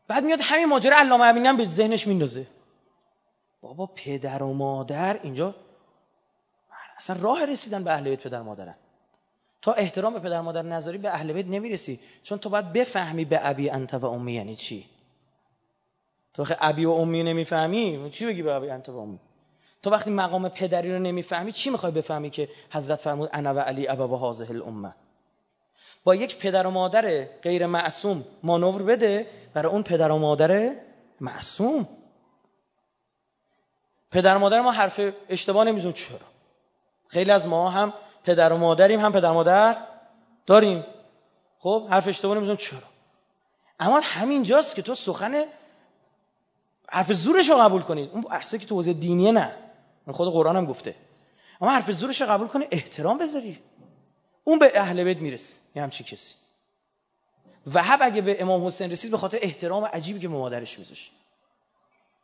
بعد میاد همین ماجرا علامه امینی هم به ذهنش میندازه. بابا پدر و مادر اینجا اصلا راه رسیدن به اهل بیت پدر مادرن. تا احترام به پدر مادر نذاری به اهل بیت نمی‌رسی. چون تو باید بفهمی به ابی انت و امی یعنی چی. تو وقتی ابی و امی نمی‌فهمی چی بگی به ابی انت و امی؟ تو وقتی مقام پدری رو نمی‌فهمی چی می‌خوای بفهمی که حضرت فرمود انا و علی ابا و هذه الامه؟ با یک پدر و مادر غیر معصوم مانور بده برای اون پدر و مادر معصوم. پدر و مادر ما حرف اشتباه نمیزون چرا؟ خیلی از ما هم پدر و مادریم هم پدر و مادر داریم. خب حرف اشتباه نمیزون چرا؟ اما همینجاست که تو سخن حرف زورش رو قبول کنید. اون احسا که تو حوزه دینیه نه. خود قرآن هم گفته. اما حرف زورش رو قبول کنی احترام بذاری. اون به اهل بیت می‌رسه یه همچی کسی. وهب اگه به امام حسین رسید به خاطر احترام عجیبی که مادرش میذاشت.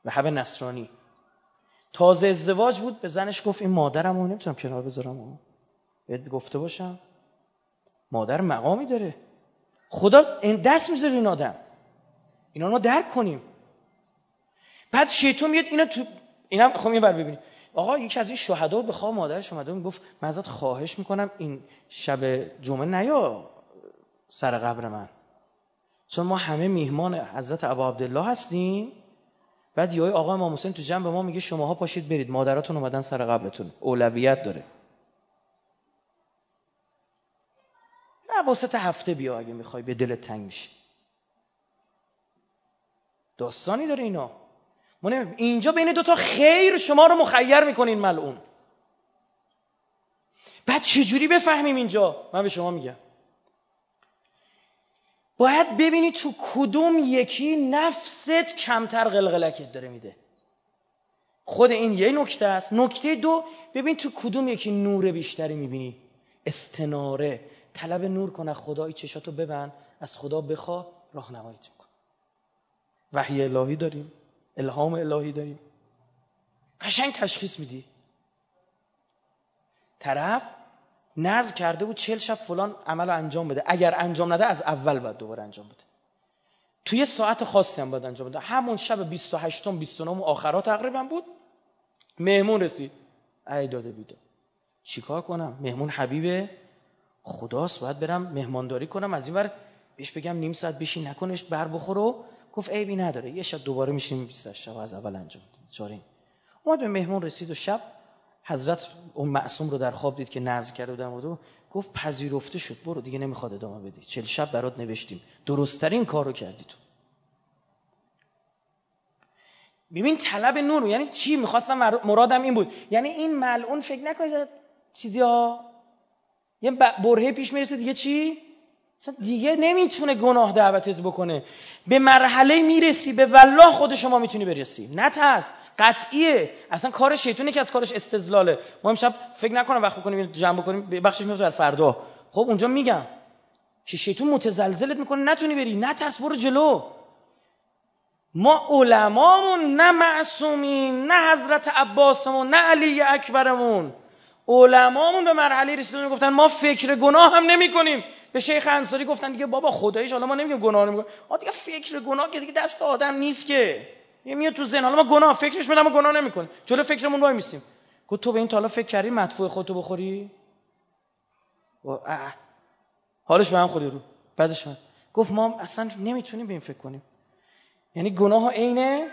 وهب نصرانی. تازه ازدواج بود به زنش گفت این مادرم رو نمی‌تونم کنار بذارم بهت گفته باشم. مادر مقامی داره. خدا این دست می‌ذاره این آدم. اینا رو درک کنیم. بعد شیطان میاد اینا تو اینا خب این بر ببینید. آقا یکی از این شهدا به خواب مادرش اومده می‌گفت من ازت خواهش می‌کنم این شب جمعه نیا سر قبر من. چون ما همه میهمان حضرت ابا عبدالله هستیم. بعد یهو آقا امام حسین تو جنب ما میگه شماها پاشید برید. مادراتون اومدن سر قبرتون. اولویت داره. نه واسط هفته بیا اگه می‌خوای به دلت تنگ میشه. داستانی داره اینا. اینجا بین دوتا خیر شما رو مخیر می‌کنین ملعون. بعد چجوری بفهمیم اینجا؟ من به شما میگم. باید ببینی تو کدوم یکی نفست کمتر قلقلکت داره میده. خود این یه نکته است. نکته دو ببین تو کدوم یکی نور بیشتری می‌بینی. استناره. طلب نور کنه خدایی چشاتو ببند. از خدا بخوا راهنماییت میکن وحی الهی داریم. الهام الهی داریم. قشنگ تشخیص میدی. طرف نظر کرده بود چل شب فلان عمل انجام بده. اگر انجام نده از اول باید دوباره انجام بده. توی ساعت خاصی هم باید انجام بده. همون شب 28 29 آخرها تقریبا بود. مهمون رسید. ای داده بیده چیکار کنم؟ مهمون حبیب خداست. باید برم مهمانداری کنم. از این ور بهش بگم نیم ساعت بشین نکنش بر بخورو گفت عیبی نداره. یه شب دوباره میشیم 28 شب از اول انجام چارین اومد به مهمون رسید و شب حضرت اون معصوم رو در خواب دید که نظر کرده بودن و گفت پذیرفته شد برو دیگه نمی‌خواد ادامه بدی چل شب برات نوشتیم. درستترین کار رو کردی تو. ببین طلب نور یعنی چی؟ می‌خواستم مرادم این بود. یعنی این ملعون فکر نکنید چیزی ها. یه برهه پیش می‌رسه دیگه چی؟ دیگه نمی‌تونه گناه دعوتت بکنه. به مرحله می‌رسی به والله خود شما می‌تونی برسی. نترس قطعیه. اصلا کار شیطونه که از کارش استزلاله. ما امشب فکر نکنم وقت بکنیم جمع بکنیم. بخشش میفته در فردا. خب اونجا میگم. که شیطون متزلزلت می‌کنه. نتونی بری. نترس برو جلو. ما علمامون نه معصومین نه حضرت عباسمون نه علی اکبرمون. علمامون به مرحله رسیدن گفتن ما فکر گناه هم نمی کنیم به شیخ انصاری گفتن دیگه بابا خداییش حالا ما نمیگیم گناه نمی‌کنیم آ دیگه فکر گناه که دیگه دست آدم نیست که. یه میاد تو ذهن. حالا ما گناه فکرش میدم گناه نمی‌کنیم. جلو فکرمون وای میسیم. گفت تو به این تا فکر کردی مدفوع خودتو بخوری؟ و حالش به هم خوری رو. بعدش من گفت ما اصلا نمی‌تونیم به این فکر کنیم. یعنی گناه عین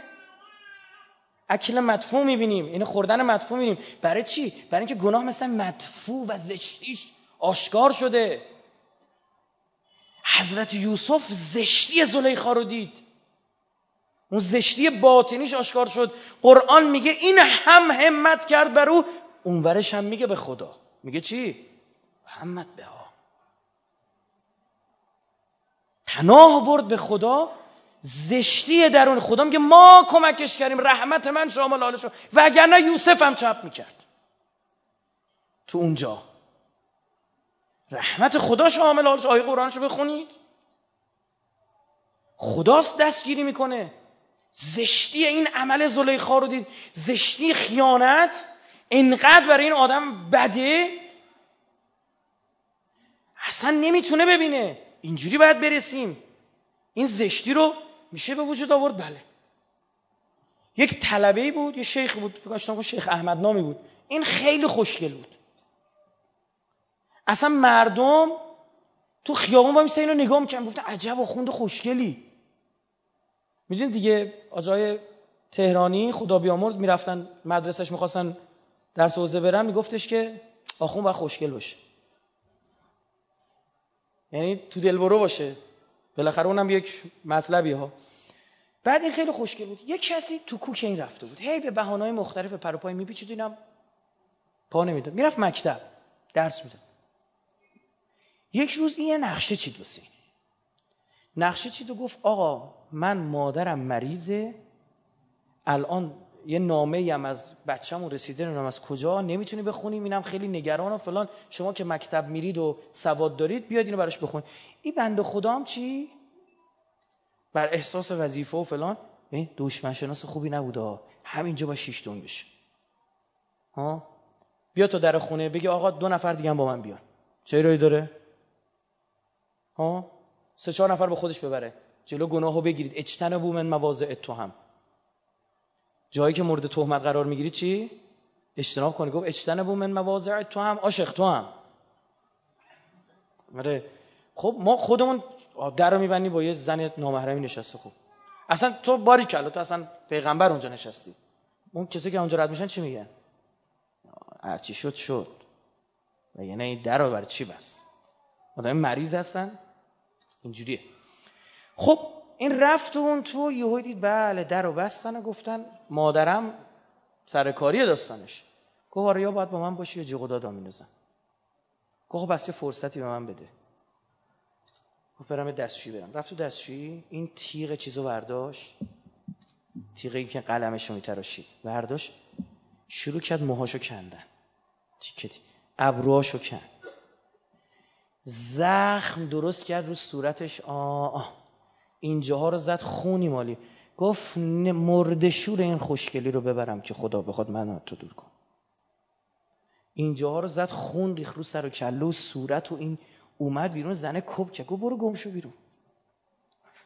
اکل مدفوع می‌بینیم. یعنی خوردن مدفوع می‌بینیم. برای چی؟ برای اینکه گناه مثلا مدفوع و زشتیش آشکار شده. حضرت یوسف زشتی زلیخا رو دید. اون زشتی باطنیش آشکار شد. قرآن میگه این هم همت کرد بر او اونورش هم میگه به خدا. میگه چی؟ همت به ها پناه برد به خدا زشتی درون خدا. میگه ما کمکش کردیم رحمت من شامل حالش و وگرنه یوسف هم چپ می‌کرد. تو اونجا. رحمت خدا شامل حالش آیه قرآنشو بخونید. خداست دستگیری می‌کنه. زشتی این عمل زلیخا رو دید. زشتی خیانت. انقدر برای این آدم بده. اصلا نمی‌تونه ببینه. اینجوری باید برسیم. این زشتی رو میشه به وجود آورد؟ بله. یک طلبه بود یه شیخ بود فکر شیخ احمد نامی بود. این خیلی خوشگل بود. اصلا مردم تو خیابون با اینو نگاه می‌کنن گفتن عجب و خوند خوشگلی. می‌دونید دیگه آجای تهرانی خدا بیامرز می‌رفتن مدرسهش می‌خواستن درس حوزه برن میگفتش که آخون و خوشگل باشه. یعنی تو دلبرو باشه. بالاخره اونم یک مطلبی ها. بعد این خیلی خوشگل بود. یک کسی تو کوک این رفته بود. هی به بهانه‌های مختلف پروپای میپیچید اینم پا نمی‌داد. می‌رفت مکتب درس می‌داد. یک روز این یه نقشه چید واسه نقشه چید و گفت آقا من مادرم مریضه. الان یه نامه هم از بچه‌مون رسیده نمی‌دونم از کجا. نمی‌تونی بخونیم اینم خیلی نگران و فلان. شما که مکتب میرید و سواد دارید بیاد اینو براش بخونید این بنده خدا هم چی؟ بر احساس وظیفه و فلان. دشمن شناس خوبی نبوده همینجا با شیش دون بشه. ها؟ بیا تو در خونه بگی آقا دو نفر دیگه با من بیان. چه رایی داره؟ ها؟ سه چهار نفر به خودش ببره. جلو گناهو بگیرید. اجتنبوا من مواضع هم. جایی که مورد تهمت قرار می‌گیری چی؟ اجتناب کنی گفت اجتنبوا من مواضع تو هم عاشق تو هم. آره. خب ما خودمون در رو میبندی با یه زن نامحرمی نشسته. خوب اصلا تو باری کلا تو اصلا پیغمبر اونجا نشستی. اون کسی که اونجا رد میشن چی میگن؟ هرچی شد شد. و یعنی این در برای چی بس؟ آدم مریض هستن؟ اینجوریه. خب این رفت اون تو یهو دید بله در رو بستن و گفتن مادرم سرکاری داستانش. گفت آره یا باید با من باشی یا جیغ دادا میندازن گفت خب بس یه فرصتی به من بده. گفت برم دستشویی برم. رفت تو دستشویی این تیغ چیزو برداشت. تیغی که قلمش رو میتراشید. برداشت شروع کرد موهاشو کندن. تیکتی ابروهاشو کند. زخم درست کرد رو صورتش. آه. اینجاها رو زد خونی مالی. گفت مردشور این خوشگلی رو ببرم که خدا بخواد من تو دور کن. اینجاها رو زد خون ریخ رو سر و کله و صورت و این اومد بیرون زنه کپ که برو گم شو بیرون.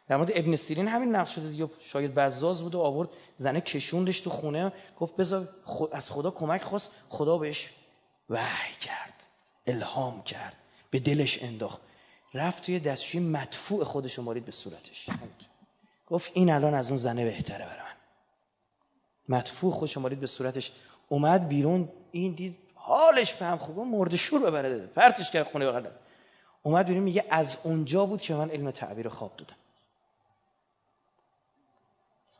در مورد ابن سیرین همین نقش شده یا شاید بزاز بود و آورد. زنه کشوندش تو خونه. گفت بذار از خدا کمک خواست. خدا بهش وحی کرد. الهام کرد. به دلش انداخت. رفت توی دستشوی مدفوع خودش مارید به صورتش. گفت این الان از اون زنه بهتره برای من. مدفوع خودش مارید به صورتش. اومد بیرون این دید حالش به هم خوبه مرد شور ببره پرتش کرد خونه بغل اومد بیرون میگه از اونجا بود که من علم تعبیر خواب دادم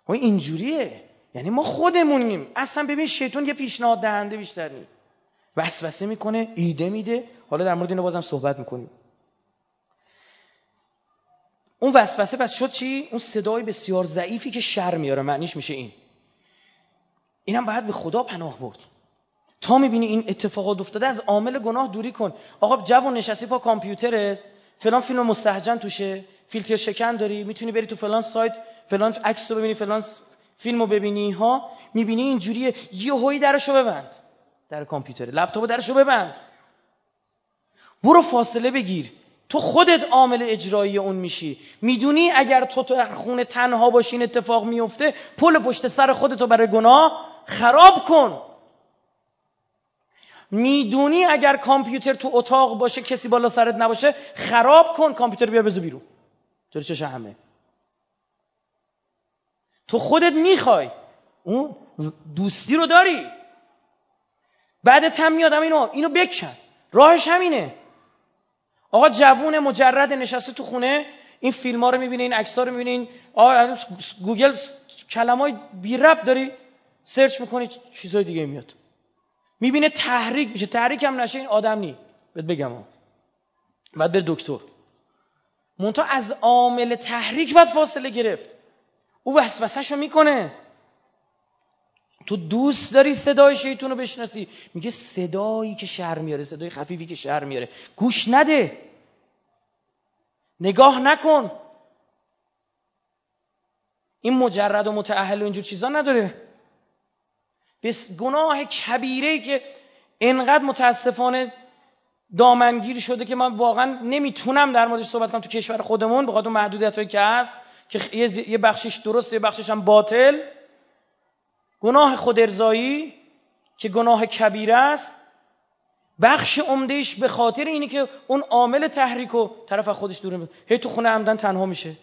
و اینجوریه. یعنی ما خودمونیم. اصلا ببین شیطان یه پیشنهاد دهنده بیشتر نیست. وسوسه می‌کنه ایده میده. حالا در مورد اینو بازم صحبت می‌کنیم. اون وسوسه پس شد چی؟ اون صدای بسیار ضعیفی که شر میاره. معنیش میشه این. اینم باید به خدا پناه برد. تا می‌بینی این اتفاقات افتاده از عامل گناه دوری کن. آقا جوون نشستی پا کامپیوترت فلان فیلم مستهجن توشه. فیلتر شکن داری. می‌تونی بری تو فلان سایت فلان عکس رو ببینی فلان فیلم رو ببینی. ها می‌بینی اینجوریه یه هایی درشو ببند. در کامپیوتر لپتاپ درشو ببند. برو فاصله بگیر. تو خودت عامل اجرایی اون میشی. می‌دونی اگر تو تو خونه تنها باشین اتفاق میفته پل پشت سر خودتو برای گناه خراب کن. می‌دونی اگر کامپیوتر تو اتاق باشه کسی بالا سرت نباشه خراب کن کامپیوتر بیا بزو بیرون. تو چش همه تو خودت می‌خوای. اون دوستی رو داری. بعدت هم میادم اینو اینو بکن راهش همینه. آقا جوون مجرد نشسته تو خونه این فیلم ها رو می‌بینه این عکس ها رو می‌بینه این آقا گوگل کلمای بی رب داری سرچ می‌کنی چیزای دیگه میاد. می‌بینه تحریک میشه. تحریک هم نشه این آدم نی بهت بگم بعد بره دکتر. مونتا از عامل تحریک باید فاصله گرفت. او وسوسهش رو می‌کنه. تو دوست داری صدای شیطون رو بشناسی. میگه صدایی که شر میاره صدای خفیفی که شر میاره. گوش نده. نگاه نکن. این مجرد و متعهل و اینجور چیزا نداره. بس گناه کبیره که انقدر متاسفانه دامنگیر شده که من واقعا نمی‌تونم در موردش صحبت کنم تو کشور خودمون بخاطر محدودیت هایی که هست که یه بخشش درست یه بخشش هم باطل. گناه خود ارزایی که گناه کبیره است بخش عمدهش به خاطر اینه که اون عامل تحریک و طرف خودش دور هی تو خونه عمدن تنها میشه.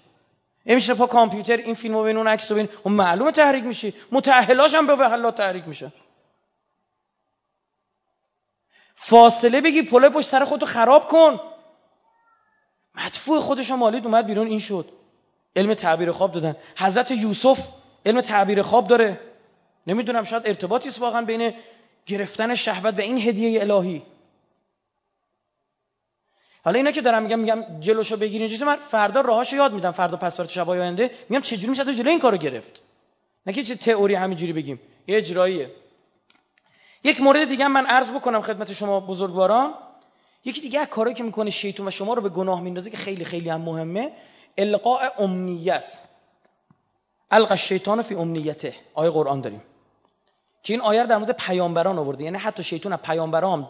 میشه پا کامپیوتر این فیلمو ببین اون عکسو ببین. اون معلومه تحریک میشه. متأهلاش هم به وحلا تحریک میشه. فاصله بگی پله پشت سر خودتو خراب کن. مدفوع خودشو مالید اومد بیرون این شد. علم تعبیر خواب دادن. حضرت یوسف علم تعبیر خواب داره. نمی‌دونم شاید ارتباطی است واقعا بین گرفتن شهوت و این هدیه الهی. حالا اینا که دارم میگم میگم جلوشو بگیرین. چیزی من فردا راهاشو یاد میدم فردا پس فردا شب آینده. میگم چجوری میشه تو جلو این کارو گرفت؟ نه که چه تئوری همینجوری بگیم. یه اجراییه. یک مورد دیگه من عرض بکنم خدمت شما بزرگواران. یکی دیگه کارهایی که می‌کنه شیطان و شما رو به گناه میندازه که خیلی خیلی هم مهمه القاء امنیه است. القا الشیطان فی امنیته. آیه قرآن داریم. که این آیه در مورد پیامبران آورده یعنی حتی شیطان پیامبران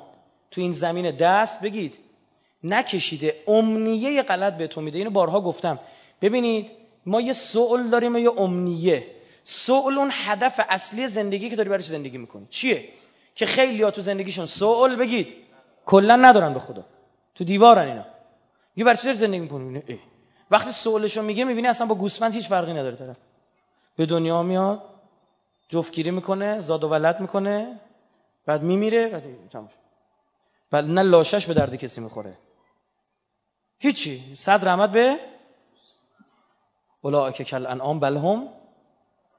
تو این زمین دست بگید. نکشیده. امنیه غلط بهتون میده. اینو بارها گفتم. ببینید ما یه سوال داریم یه امنیه. سوال اون هدف اصلی زندگی که داری برای زندگی می‌کنی؟ چیه؟ که خیلی ها تو زندگیشون سوال بگید. کلا ندارن به خدا. تو دیوارن اینا. یه برای چی داری زندگی می‌کنی؟ وقتی سوالشو میگه می‌بینی اصلا با گوسفند هیچ فرقی نداره طرف. به دنیا میاد. جفتگیری می‌کنه زاد و ولد می‌کنه بعد میمیره بعد بعد نه لاشش به درد کسی می‌خوره. هیچی. صد رحمت به که کل انعام بل هم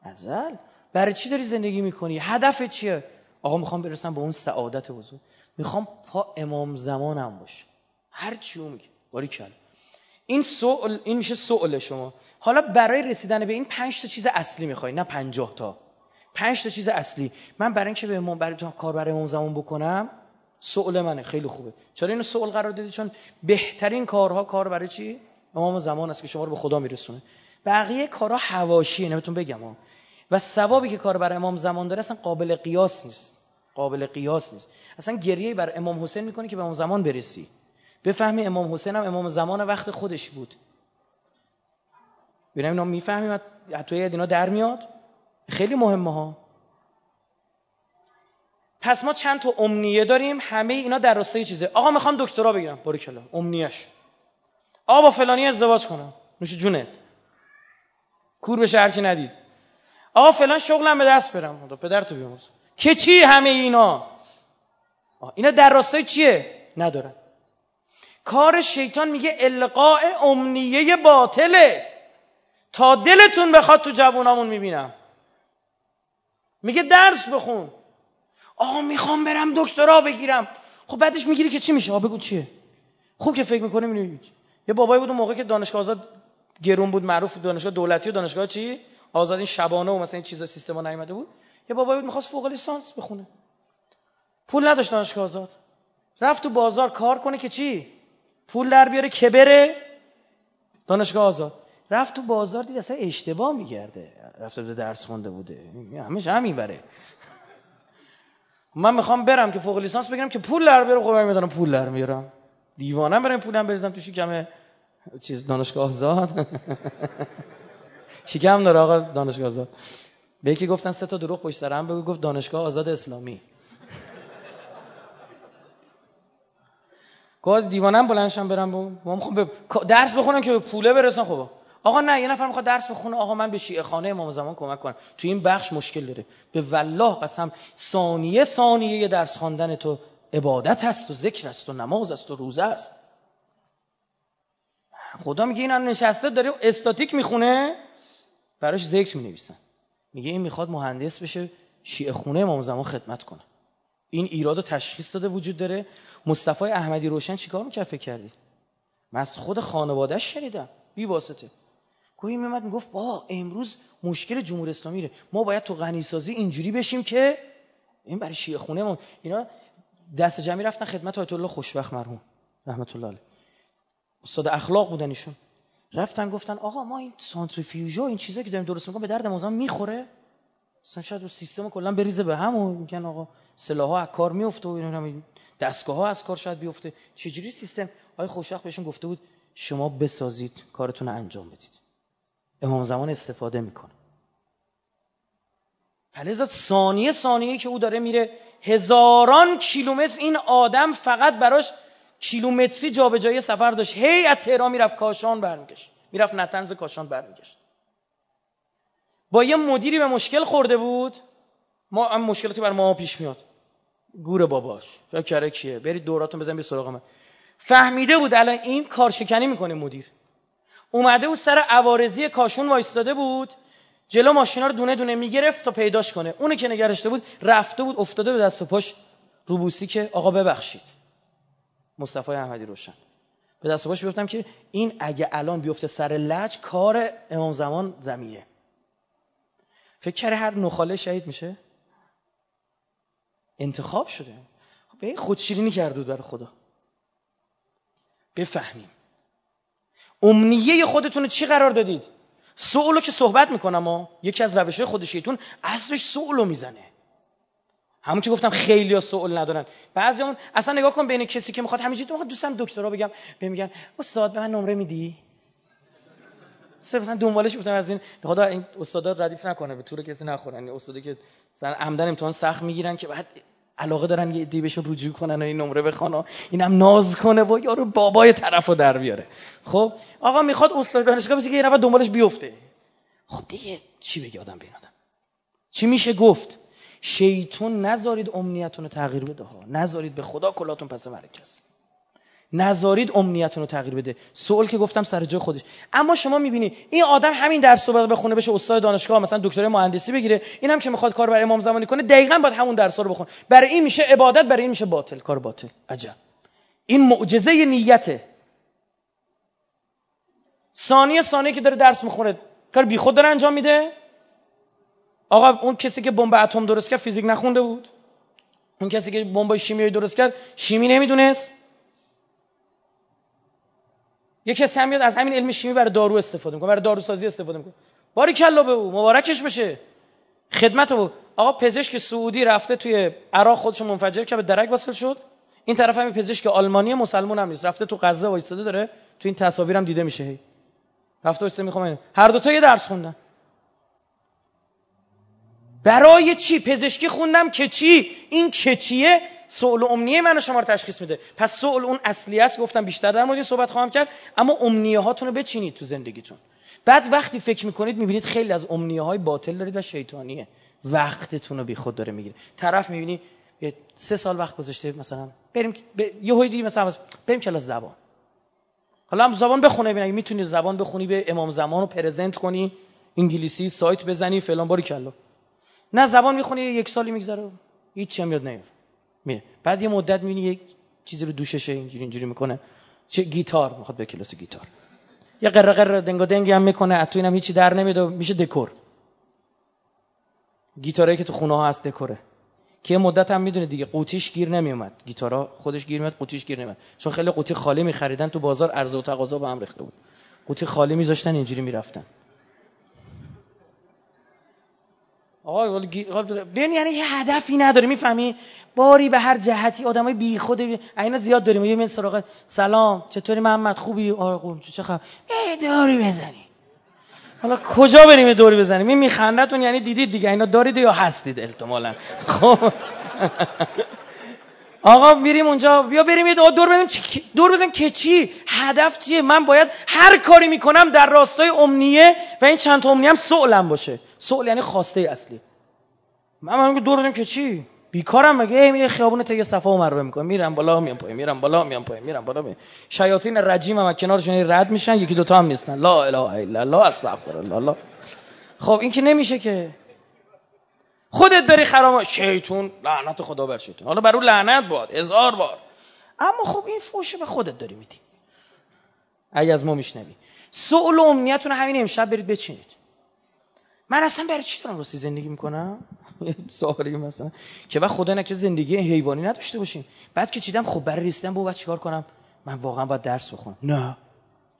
ازل. برای چی داری زندگی می‌کنی؟ هدف چیه؟ آقا می‌خوام برسم به اون سعادت بزرگ می‌خوام پا امام زمانم باشه. هر چی میگه. باری کل این سوال این میشه سوال شما. حالا برای رسیدن به این پنج تا چیز اصلی می‌خوای نه پنجاه تا. پنج تا چیز اصلی. من برای اینکه به امام برای کار برای امام زمان بکنم سوال منه. خیلی خوبه. چرا اینو سوال قرار دادی؟ چون بهترین کارها کار برای چی؟ امام زمان است که شما رو به خدا میرسونه. بقیه کارها حواشیه نمیتون بگم ها. و ثوابی که کار برای امام زمان داره اصلا قابل قیاس نیست. قابل قیاس نیست. اصلا گریه بر امام حسین می‌کنه که به اون زمان برسی. بفهمی امام حسین هم امام زمان وقت خودش بود. ببینم اینا می‌فهمیم حتی اینا در میاد. خیلی مهمه ها. پس ما چند تا امنیه داریم همه اینا در راستای چیزه. آقا می‌خوام دکترا بگیرم. باریکلا امنیش آقا با فلانی ازدواج کنم. نوش جونت. کور به شهر که ندید. آقا فلان شغلم به دست برم. پدر تو بیاموز که چی همه اینا؟ اینا در راستای چیه؟ ندارن. کار شیطان میگه القاء امنیه باطله. تا دلتون بخواد تو جوونامون می‌بینم. میگه درس بخون. آقا می‌خوام برم دکترا بگیرم. خب بعدش می‌گیری که چی میشه؟ آقا بگو چیه؟ خوب که فکر می‌کنه می‌بینی یه بابایی بود اون موقع که دانشگاه آزاد گرون بود معروف دانشگاه دولتی و دانشگاه چی؟ آزاد این شبانه و مثلا این چیزا سیستما نیومده بود. یه بابایی بود می‌خواست فوق لیسانس بخونه. پول نداشت دانشگاه آزاد. رفت تو بازار کار کنه که چی؟ پول در بیاره که بره دانشگاه آزاد. رفت تو بازار دید اصلا اشتباه میگرده رفته بوده درس خونده بوده. همش همین بره. من می‌خوام برم که فوق لیسانس بگیرم که پول در بیارم. خب من می‌دونم پول در میارم. دیوانم برم پولم بریزم تو شکم چیز دانشگاه آزاد. شکم داره آقا دانشگاه آزاد. به یکی گفتن سه تا دروغ پشت سر هم بگو گفت دانشگاه آزاد اسلامی. گفت دیوانم بلندشم برم با خب درس بخونم که پوله برسن خب. آقا نه یه نفر می‌خواد درس بخونه. آقا من به شیعه خانه امام زمان کمک کنم. تو این بخش مشکل داره. به والله قسم ثانیه ثانیه درس خواندن تو عبادت هست و ذکر است و نماز است و روزه است خدا میگه این نشسته داره استاتیک می‌خونه. براش ذکر می‌نویسن. میگه این می‌خواد مهندس بشه شیعه خونه امام زمان خدمت کنه. این ایراد و تشخیص داده وجود داره. مصطفی احمدی روشن چیکار می‌کرد فکر کردی؟ من از خود خانوادهش شنیدم. بی واسطه. گویی میمد می‌گفت با امروز مشکل جمهوری اسلامی ره. ما باید تو غنی سازی اینجوری بشیم که این برای شیعه خونه ما. اینا دست جمعی رفتن خدمت آیت الله خوشبخت مرحوم رحمت الله علیه. استاد اخلاق بودن ایشون. رفتن گفتن آقا ما این سانتریفیوژا این چیزایی که داریم درست می‌کنیم به درد مازم می‌خوره. اصلا شاید رو سیستم کلا بریزه به هم و میگن آقا سلاح‌ها از کار میفته و اینا دستگاه ها از کار شاید بیفته. چجوری سیستم؟ آقای خوشبخت بهشون گفته بود شما بسازید کارتون انجام بدید. امام زمان استفاده می‌کنه. فلزا ثانیه ثانیه که او داره میره هزاران کیلومتر این آدم فقط براش کیلومتری جابجایی سفر داشت. هی از تهران می‌رفت کاشان برمیگشت. می‌رفت نتنز کاشان برمیگشت. با یه مدیری به مشکل خورده بود. ما هم مشکلاتی بر ما پیش میاد. گور باباش. فکر کیه؟ برید دوراتون بزن به سراغ من. فهمیده بود الان این کارشکنی می‌کنه مدیر. اومده بود سر عوارضی کاشون وایستاده بود جلو ماشینا رو دونه دونه می‌گرفت تا پیداش کنه. اونی که نگرشته بود رفته بود افتاده به دست و پاش روبوسی که آقا ببخشید. مصطفی احمدی روشن. به دست و پاش بیفتم که این اگه الان بیفته سر لج کار امام زمان زمیه فکر کرده هر نخاله شهید میشه؟ انتخاب شده. خب به خودشیرینی کرده بود برای خدا. بفهمیم. امنیه خودتون چی قرار دادید؟ سوالو که صحبت می‌کنم و یکی از روش خود شیطون اصلش سوالو می‌زنه. همون که گفتم خیلی سوال ندارن. بعضی همون اصلا نگاه کن بین کسی که می‌خواد همینجوری می‌خواد دوستم دکترا بگم به میگن استاد به من نمره میدی؟ مثلا دنبالش بودم از این. خدا این استادا ردیف نکنه به طور کسی نخورن. این استادی که مثلا عمدن امتحان سخت می‌گیرن که بعد علاقه دارن یه دی بهشون رجوع کنن و این نمره بخوان و اینم ناز کنه و یارو بابای طرفو در بیاره. خب آقا می‌خواد استاد دانشگاه بشه که یه نفر دنبالش بیفته. خب دیگه چی بگه آدم به آدم؟ چی میشه گفت؟ شیطون نذارید امنیتون رو تغییر بده ها. نذارید به خدا کلاتون پس مرکز. نذارید امنیتون رو تغییر بده. سوال که گفتم سر جای خودش. اما شما می‌بینی این آدم همین درس رو بخونه بشه استاد دانشگاه مثلا دکترای مهندسی بگیره. اینم که می‌خواد کار برای امام زمانی کنه دقیقا باید همون درس رو بخونه. برای این میشه عبادت برای این میشه باطل. کار باطل. عجب. این معجزه نیته ثانیه ثانیه که داره درس می‌خونه. کار بیخود داره انجام میده. آقا اون کسی که بمب اتم درست کرد فیزیک نخونده بود. اون کسی که بمب شیمیایی درست کرد شیمی نمی‌دونست. یه کسی هم میاد از همین علم شیمی برای دارو استفاده می‌کنه برای داروسازی استفاده می‌کنه. باری کلا به او مبارکش بشه. خدمت رو آقا پزشک سعودی رفته توی عراق خودش منفجر که به درک واصل شد. این طرف هم پزشک آلمانی مسلمان هم نیست. رفته تو غزه وایستاده داره تو این تصاویرم دیده میشه. هی. رفته وایسته می‌خوام هر دو تا یه درس خوندن. برای چی پزشکی خوندم که چی؟ این که چیه؟ سوال امنیه من شما رو تشخیص میده. پس سوال اون اصلی است گفتم بیشتر در مورد صحبت خواهم کرد. اما امنیه هاتون رو بچینید تو زندگیتون. بعد وقتی فکر می‌کنید می‌بینید خیلی از امنیه های باطل دارید و شیطانیه. وقتتون رو بیخود داره می‌گیره. طرف می‌بینی یه سه سال وقت گذاشته مثلا بریم یه هویدی مثلا بریم کلاس زبان. حالا هم زبان بخونه ببین می‌تونی زبان بخونی به امام زمان رو پرزنت کنی انگلیسی سایت بزنی فلان باری کلا. نه زبان می‌خونی یک سالی میگذره. هیچ هم یاد نمیاد میره بعد یه مدت می‌بینی یک چیزی رو دوششه اینجوری اینجوری می‌کنه. چه گیتار. می‌خواد به کلاس گیتار. یه قره قره دنگ دنگی هم می‌کنه. تو اینم هیچی در نمیاد میشه دکور. گیتاری که تو خونه ها هست دکوره. که مدت هم می‌دونه دیگه قوطیش گیر نمیومد گیتارا خودش گیر میاد قوطیش گیر نمیاد چون خیلی قوطی خالی میخریدن تو بازار عرضه و تقاضا با هم ریخته بود. قوطی خالی میذاشتن اینجوری می‌رفتن. آقا ببین یعنی یه هدفی نداره می‌فهمی؟ باری به هر جهتی آدمای بی خود اینا زیاد داریم. یه من سراغ سلام چطوری محمد؟ خوبی؟ آره خوب. چه خبر؟ داری بزنی. حالا کجا بریم دوری بزنیم؟ این میخندتون یعنی دیدید دیگه. اینا دارید یا هستید احتمالا؟ خب. آقا میریم اونجا. بیا بریم یه دور بزنیم دور بزنیم که چی؟ هدف چیه؟ من باید هر کاری می‌کنم در راستای امنیه و این چند تا امنیه هم سؤلم باشه. سؤل یعنی خواسته اصلی. من من دور بزنیم که چی؟ بیکارم مگه؟ میره خیابون تگ صفا و مروه می‌کنه میرم بالا میام پایین میرم بالا میام پایین میرم بالا میام. شیاطین رجیم هم کنارشون رد میشن یکی دوتا هم نیستن. لا اله الا الله استغفر الله. خب این که نمیشه که. خودت داری خرام شیطون لعنت خدا بر شیطون. حالا بر اون لعنت باد هزار بار اما خب این فوش به خودت داری میدی. اگه از ما میشنوی. سوال و امنیتون همین امشب برید بچینید. من اصلا برای چی دارم راستی زندگی می‌کنم؟ سوالی مثلا. که وقت خدا نکنه زندگی حیوانی نداشته باشیم. بعد که چیدم خب برای رسیدن به بعد چیکار کنم؟ من واقعا باید درس بخونم. نه.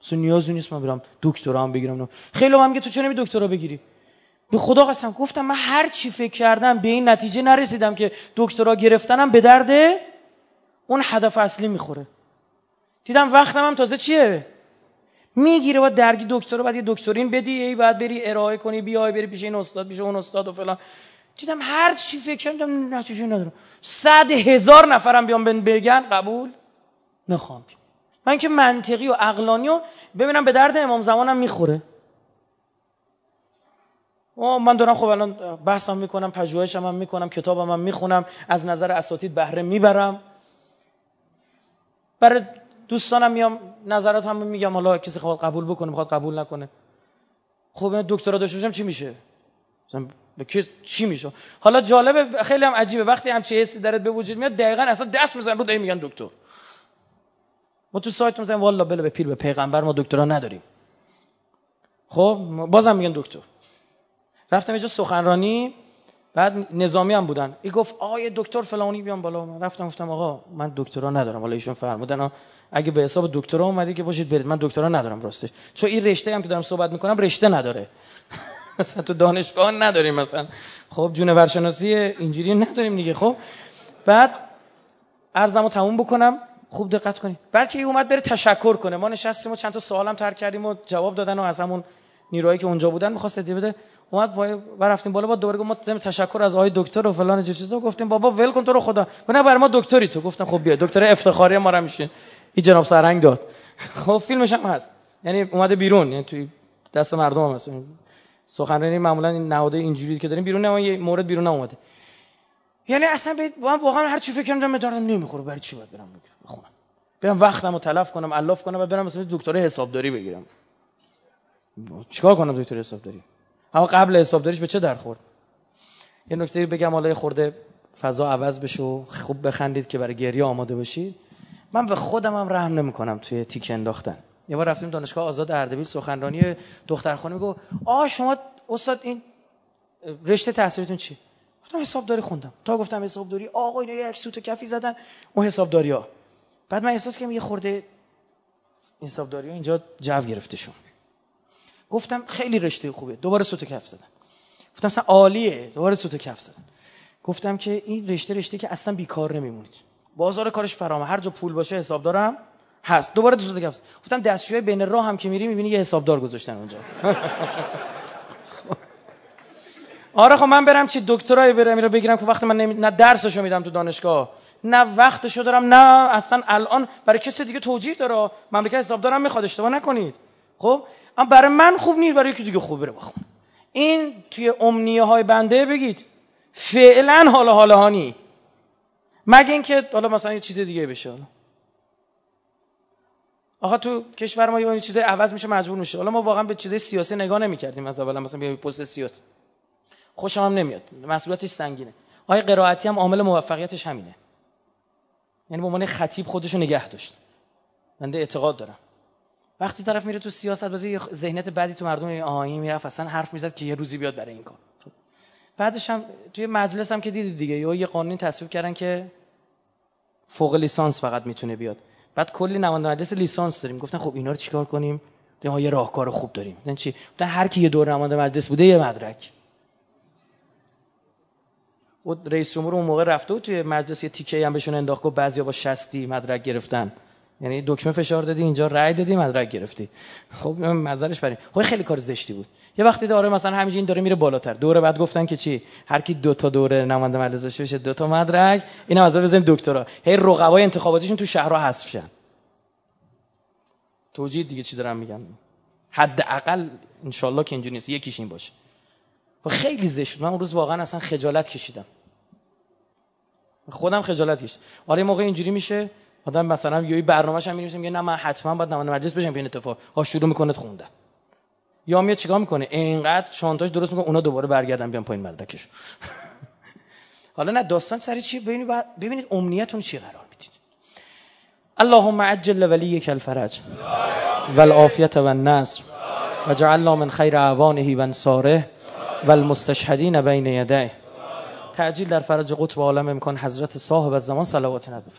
اصلا نیازی نیست من برم دکترا هم بگیرم. خیلی هم میگه تو چرا نمی دکترا بگیری؟ به خدا قسم گفتم من هر چی فکر کردم به این نتیجه نرسیدم که دکترا گرفتنم به درد اون هدف اصلی می‌خوره. دیدم وقتم هم تازه چیه؟ می‌گیره و درگی دکتر بعد یه دکترین بدی ای بعد بری ارائه کنی بیای بری پیش این استاد پیش اون استاد و فلان. دیدم هر چی فکر کردم نتیجه ندارم. صد هزار نفرم بیان بگن قبول نخوام من که منطقی و عقلانی و ببینم به درد امام زمانم می‌خوره. من دارم خب الان بحثم می‌کنم پژوهشم هم می‌کنم کتابم هم می‌خونم از نظر اساتید بهره می‌برم. برای دوستانم میام نظرات هم میگم حالا کسی خواهد قبول بکنه می‌خواد قبول نکنه. خب دکترا داشته باشم چی میشه؟ مثلا به چی میشه؟ حالا جالبه خیلی هم عجیبه. وقتی هم چه حسی درت به وجود میاد دقیقا اصلا دست می‌زنن رو میگن دکتر. ما تو سایت می‌زنیم والا بله به پیر به پیغمبر ما دکترا نداریم. خب بازم میگن دکتر. رفتم اینجا سخنرانی بعد نظامی هم بودن. ای گفت آقا دکتر فلانی بیان بالا. من رفتم گفتم آقا من دکترا ندارم. حالا ایشون فرمودن اگه به حساب دکترا اومدی که باشید برید. من دکترا ندارم راستش. چون این رشته هم که دارم صحبت می‌کنم رشته نداره. مثلا تو دانشگاه نداریم مثلا. خب جونور شناسی اینجوری نداریم دیگه. خب بعد ارزمو تموم بکنم. خوب دقت کنید بعد که اومد بره تشکر کنه. ما نشستیم و چند تا سوالم ترک کردیم و جواب دادن و از همون نیروهایی که اونجا بودن می‌خواست بده. اومد و رفتیم بالا با دوباره ما تشکر از آقای دکتر و فلان چیزا. گفتیم بابا ول کن تو رو خدا. نه بر ما دکتری تو. گفتم خب بیا دکتر افتخاری ما رو میشین. این جناب سرنگ داد. خب فیلمش هم هست. یعنی اومده بیرون. یعنی توی دست مردم هم هست. سخنرانی معمولا این نهادهای اینجوری که داریم بیرون نه یه مورد بیرون اومده. یعنی اصلا من واقعا هر چی فکر کردم دارم نمی‌خوره برای چی باید برم بخونم. برم وقتمو تلف کنم الاف کنم و برم مثلا دکترا حسابداری بگیرم. چیکار کنم دکتر حسابداری؟ اما قبل حسابداریش به چه در خورد؟ یه نکته بگم حالا خورده فضا عوض بشه و خوب بخندید که برای گریه آماده باشید من به خودم هم رحم نمی‌کنم توی تیک انداختن. یه بار رفتیم دانشگاه آزاد اردبیل سخنرانی دخترخانه میگو آ شما استاد این رشته تحصیلتون چی گفتم حسابداری خوندم. تا گفتم حسابداری آقا اینا یک سوت کفی زدن. اون حسابداری ها بعد من احساس کردم یه خورده حسابداری ها اینجا جو گرفته شون گفتم خیلی رشته خوبه. دوباره سوت کف زدم. گفتم مثلا عالیه. دوباره سوت کف زدن گفتم که این رشته رشته که اصلا بیکار نمیمونید. بازار کارش فرامه. هر جا پول باشه حساب دارم هست. دوباره دو سوت کف گفتم دستشوی بین راه هم که میری می‌بینی یه حسابدار گذاشتن اونجا. آره خب من برم چی دکترای برم رو بگیرم که وقتی من نمی... نه درسشو میدم تو دانشگاه. نه وقتشو دارم نه اصلا الان برای کسی دیگه توجیه داره. مملکت حسابدارم می‌خواد اشتباه نکنید. خب؟ اما برای من خوب نیست برای یکی دیگه خوب بره بخون. این توی امنیه های بنده بگید. فعلا حال حال هانی مگه اینکه حالا مثلا یه چیز دیگه بشه حالا. آقا تو کشور ما یه چیزای عوض میشه مجبور میشه. حالا ما واقعا به چیزای سیاسی نگاه نمی‌کردیم از اول مثلا بیا پست سیاسی. خوشم هم نمیاد. مسئولیتش سنگینه. آقای قرائتی هم عامل موفقیتش همینه؟ یعنی به عنوان خطیب خودشو نگه داشت. بنده اعتقاد دارم. وقتی طرف میره تو سیاست بازی ذهنیت بعدی تو مردم آهی می‌رفت اصلا حرف می‌زد که یه روزی بیاد برای این کار. بعدش هم توی مجلس هم که دیدید دیگه یه قانونی تصویب کردن که فوق لیسانس فقط می‌تونه بیاد. بعد کلی نماینده مجلس لیسانس داریم. گفتن خب اینا رو چیکار کنیم؟ ما یه راهکار خوب داریم. گفتن چی؟ گفتن هر کی یه دور نماینده مجلس بوده یه مدرک. و رئیس جمهور اون موقع رفته و توی مجلس یه تیکه هم بهشون انداخت گفت بعضیا با 60 مدرک گرفتن. یعنی دکمه فشار دادی اینجا رأی دادی مدرک گرفتی. خب نظرش بریم خب خیلی کار زشتی بود. یه وقتی داره مثلا همینجوری این داره میره بالاتر. دوره بعد گفتن که چی؟ هر کی دو تا دوره نماینده مجلس باشه دو تا مدرک. اینا از بزنیم دکترا. هی رقبای انتخاباتیشون تو شهرها حذف شن. توجیه دیگه چی دارم میگم؟ حداقل ان که اینجوری نیست. یکیش این باشه. و خیلی زشت. من اون روز واقعا اصلا خجالت کشیدم. خودم خجالت کشیدم. آره موقع اینجوری میشه. آدم مثلا یه برنامه‌ش هم می‌نویسه میگه نه من حتما باید نماینده مجلس بشم این اتفاق. ها شروع می‌کنه خوندن یا میاد چیکار می‌کنه؟ اینقدر شانتاژ درست می‌کنه اونا دوباره برگردن بیان پایین مدرکش حالا نه داستان سری چی ببینید ببینید امنیتون چی قرار می‌دید. اللهم عجل ولیک الفرج والعافیه والنصر وجعلنا من خیر اعوانه و انصاره والمستشهدین بین یديه تعجیل در فرج قطب عالم امکان حضرت صاحب الزمان صلوات نبی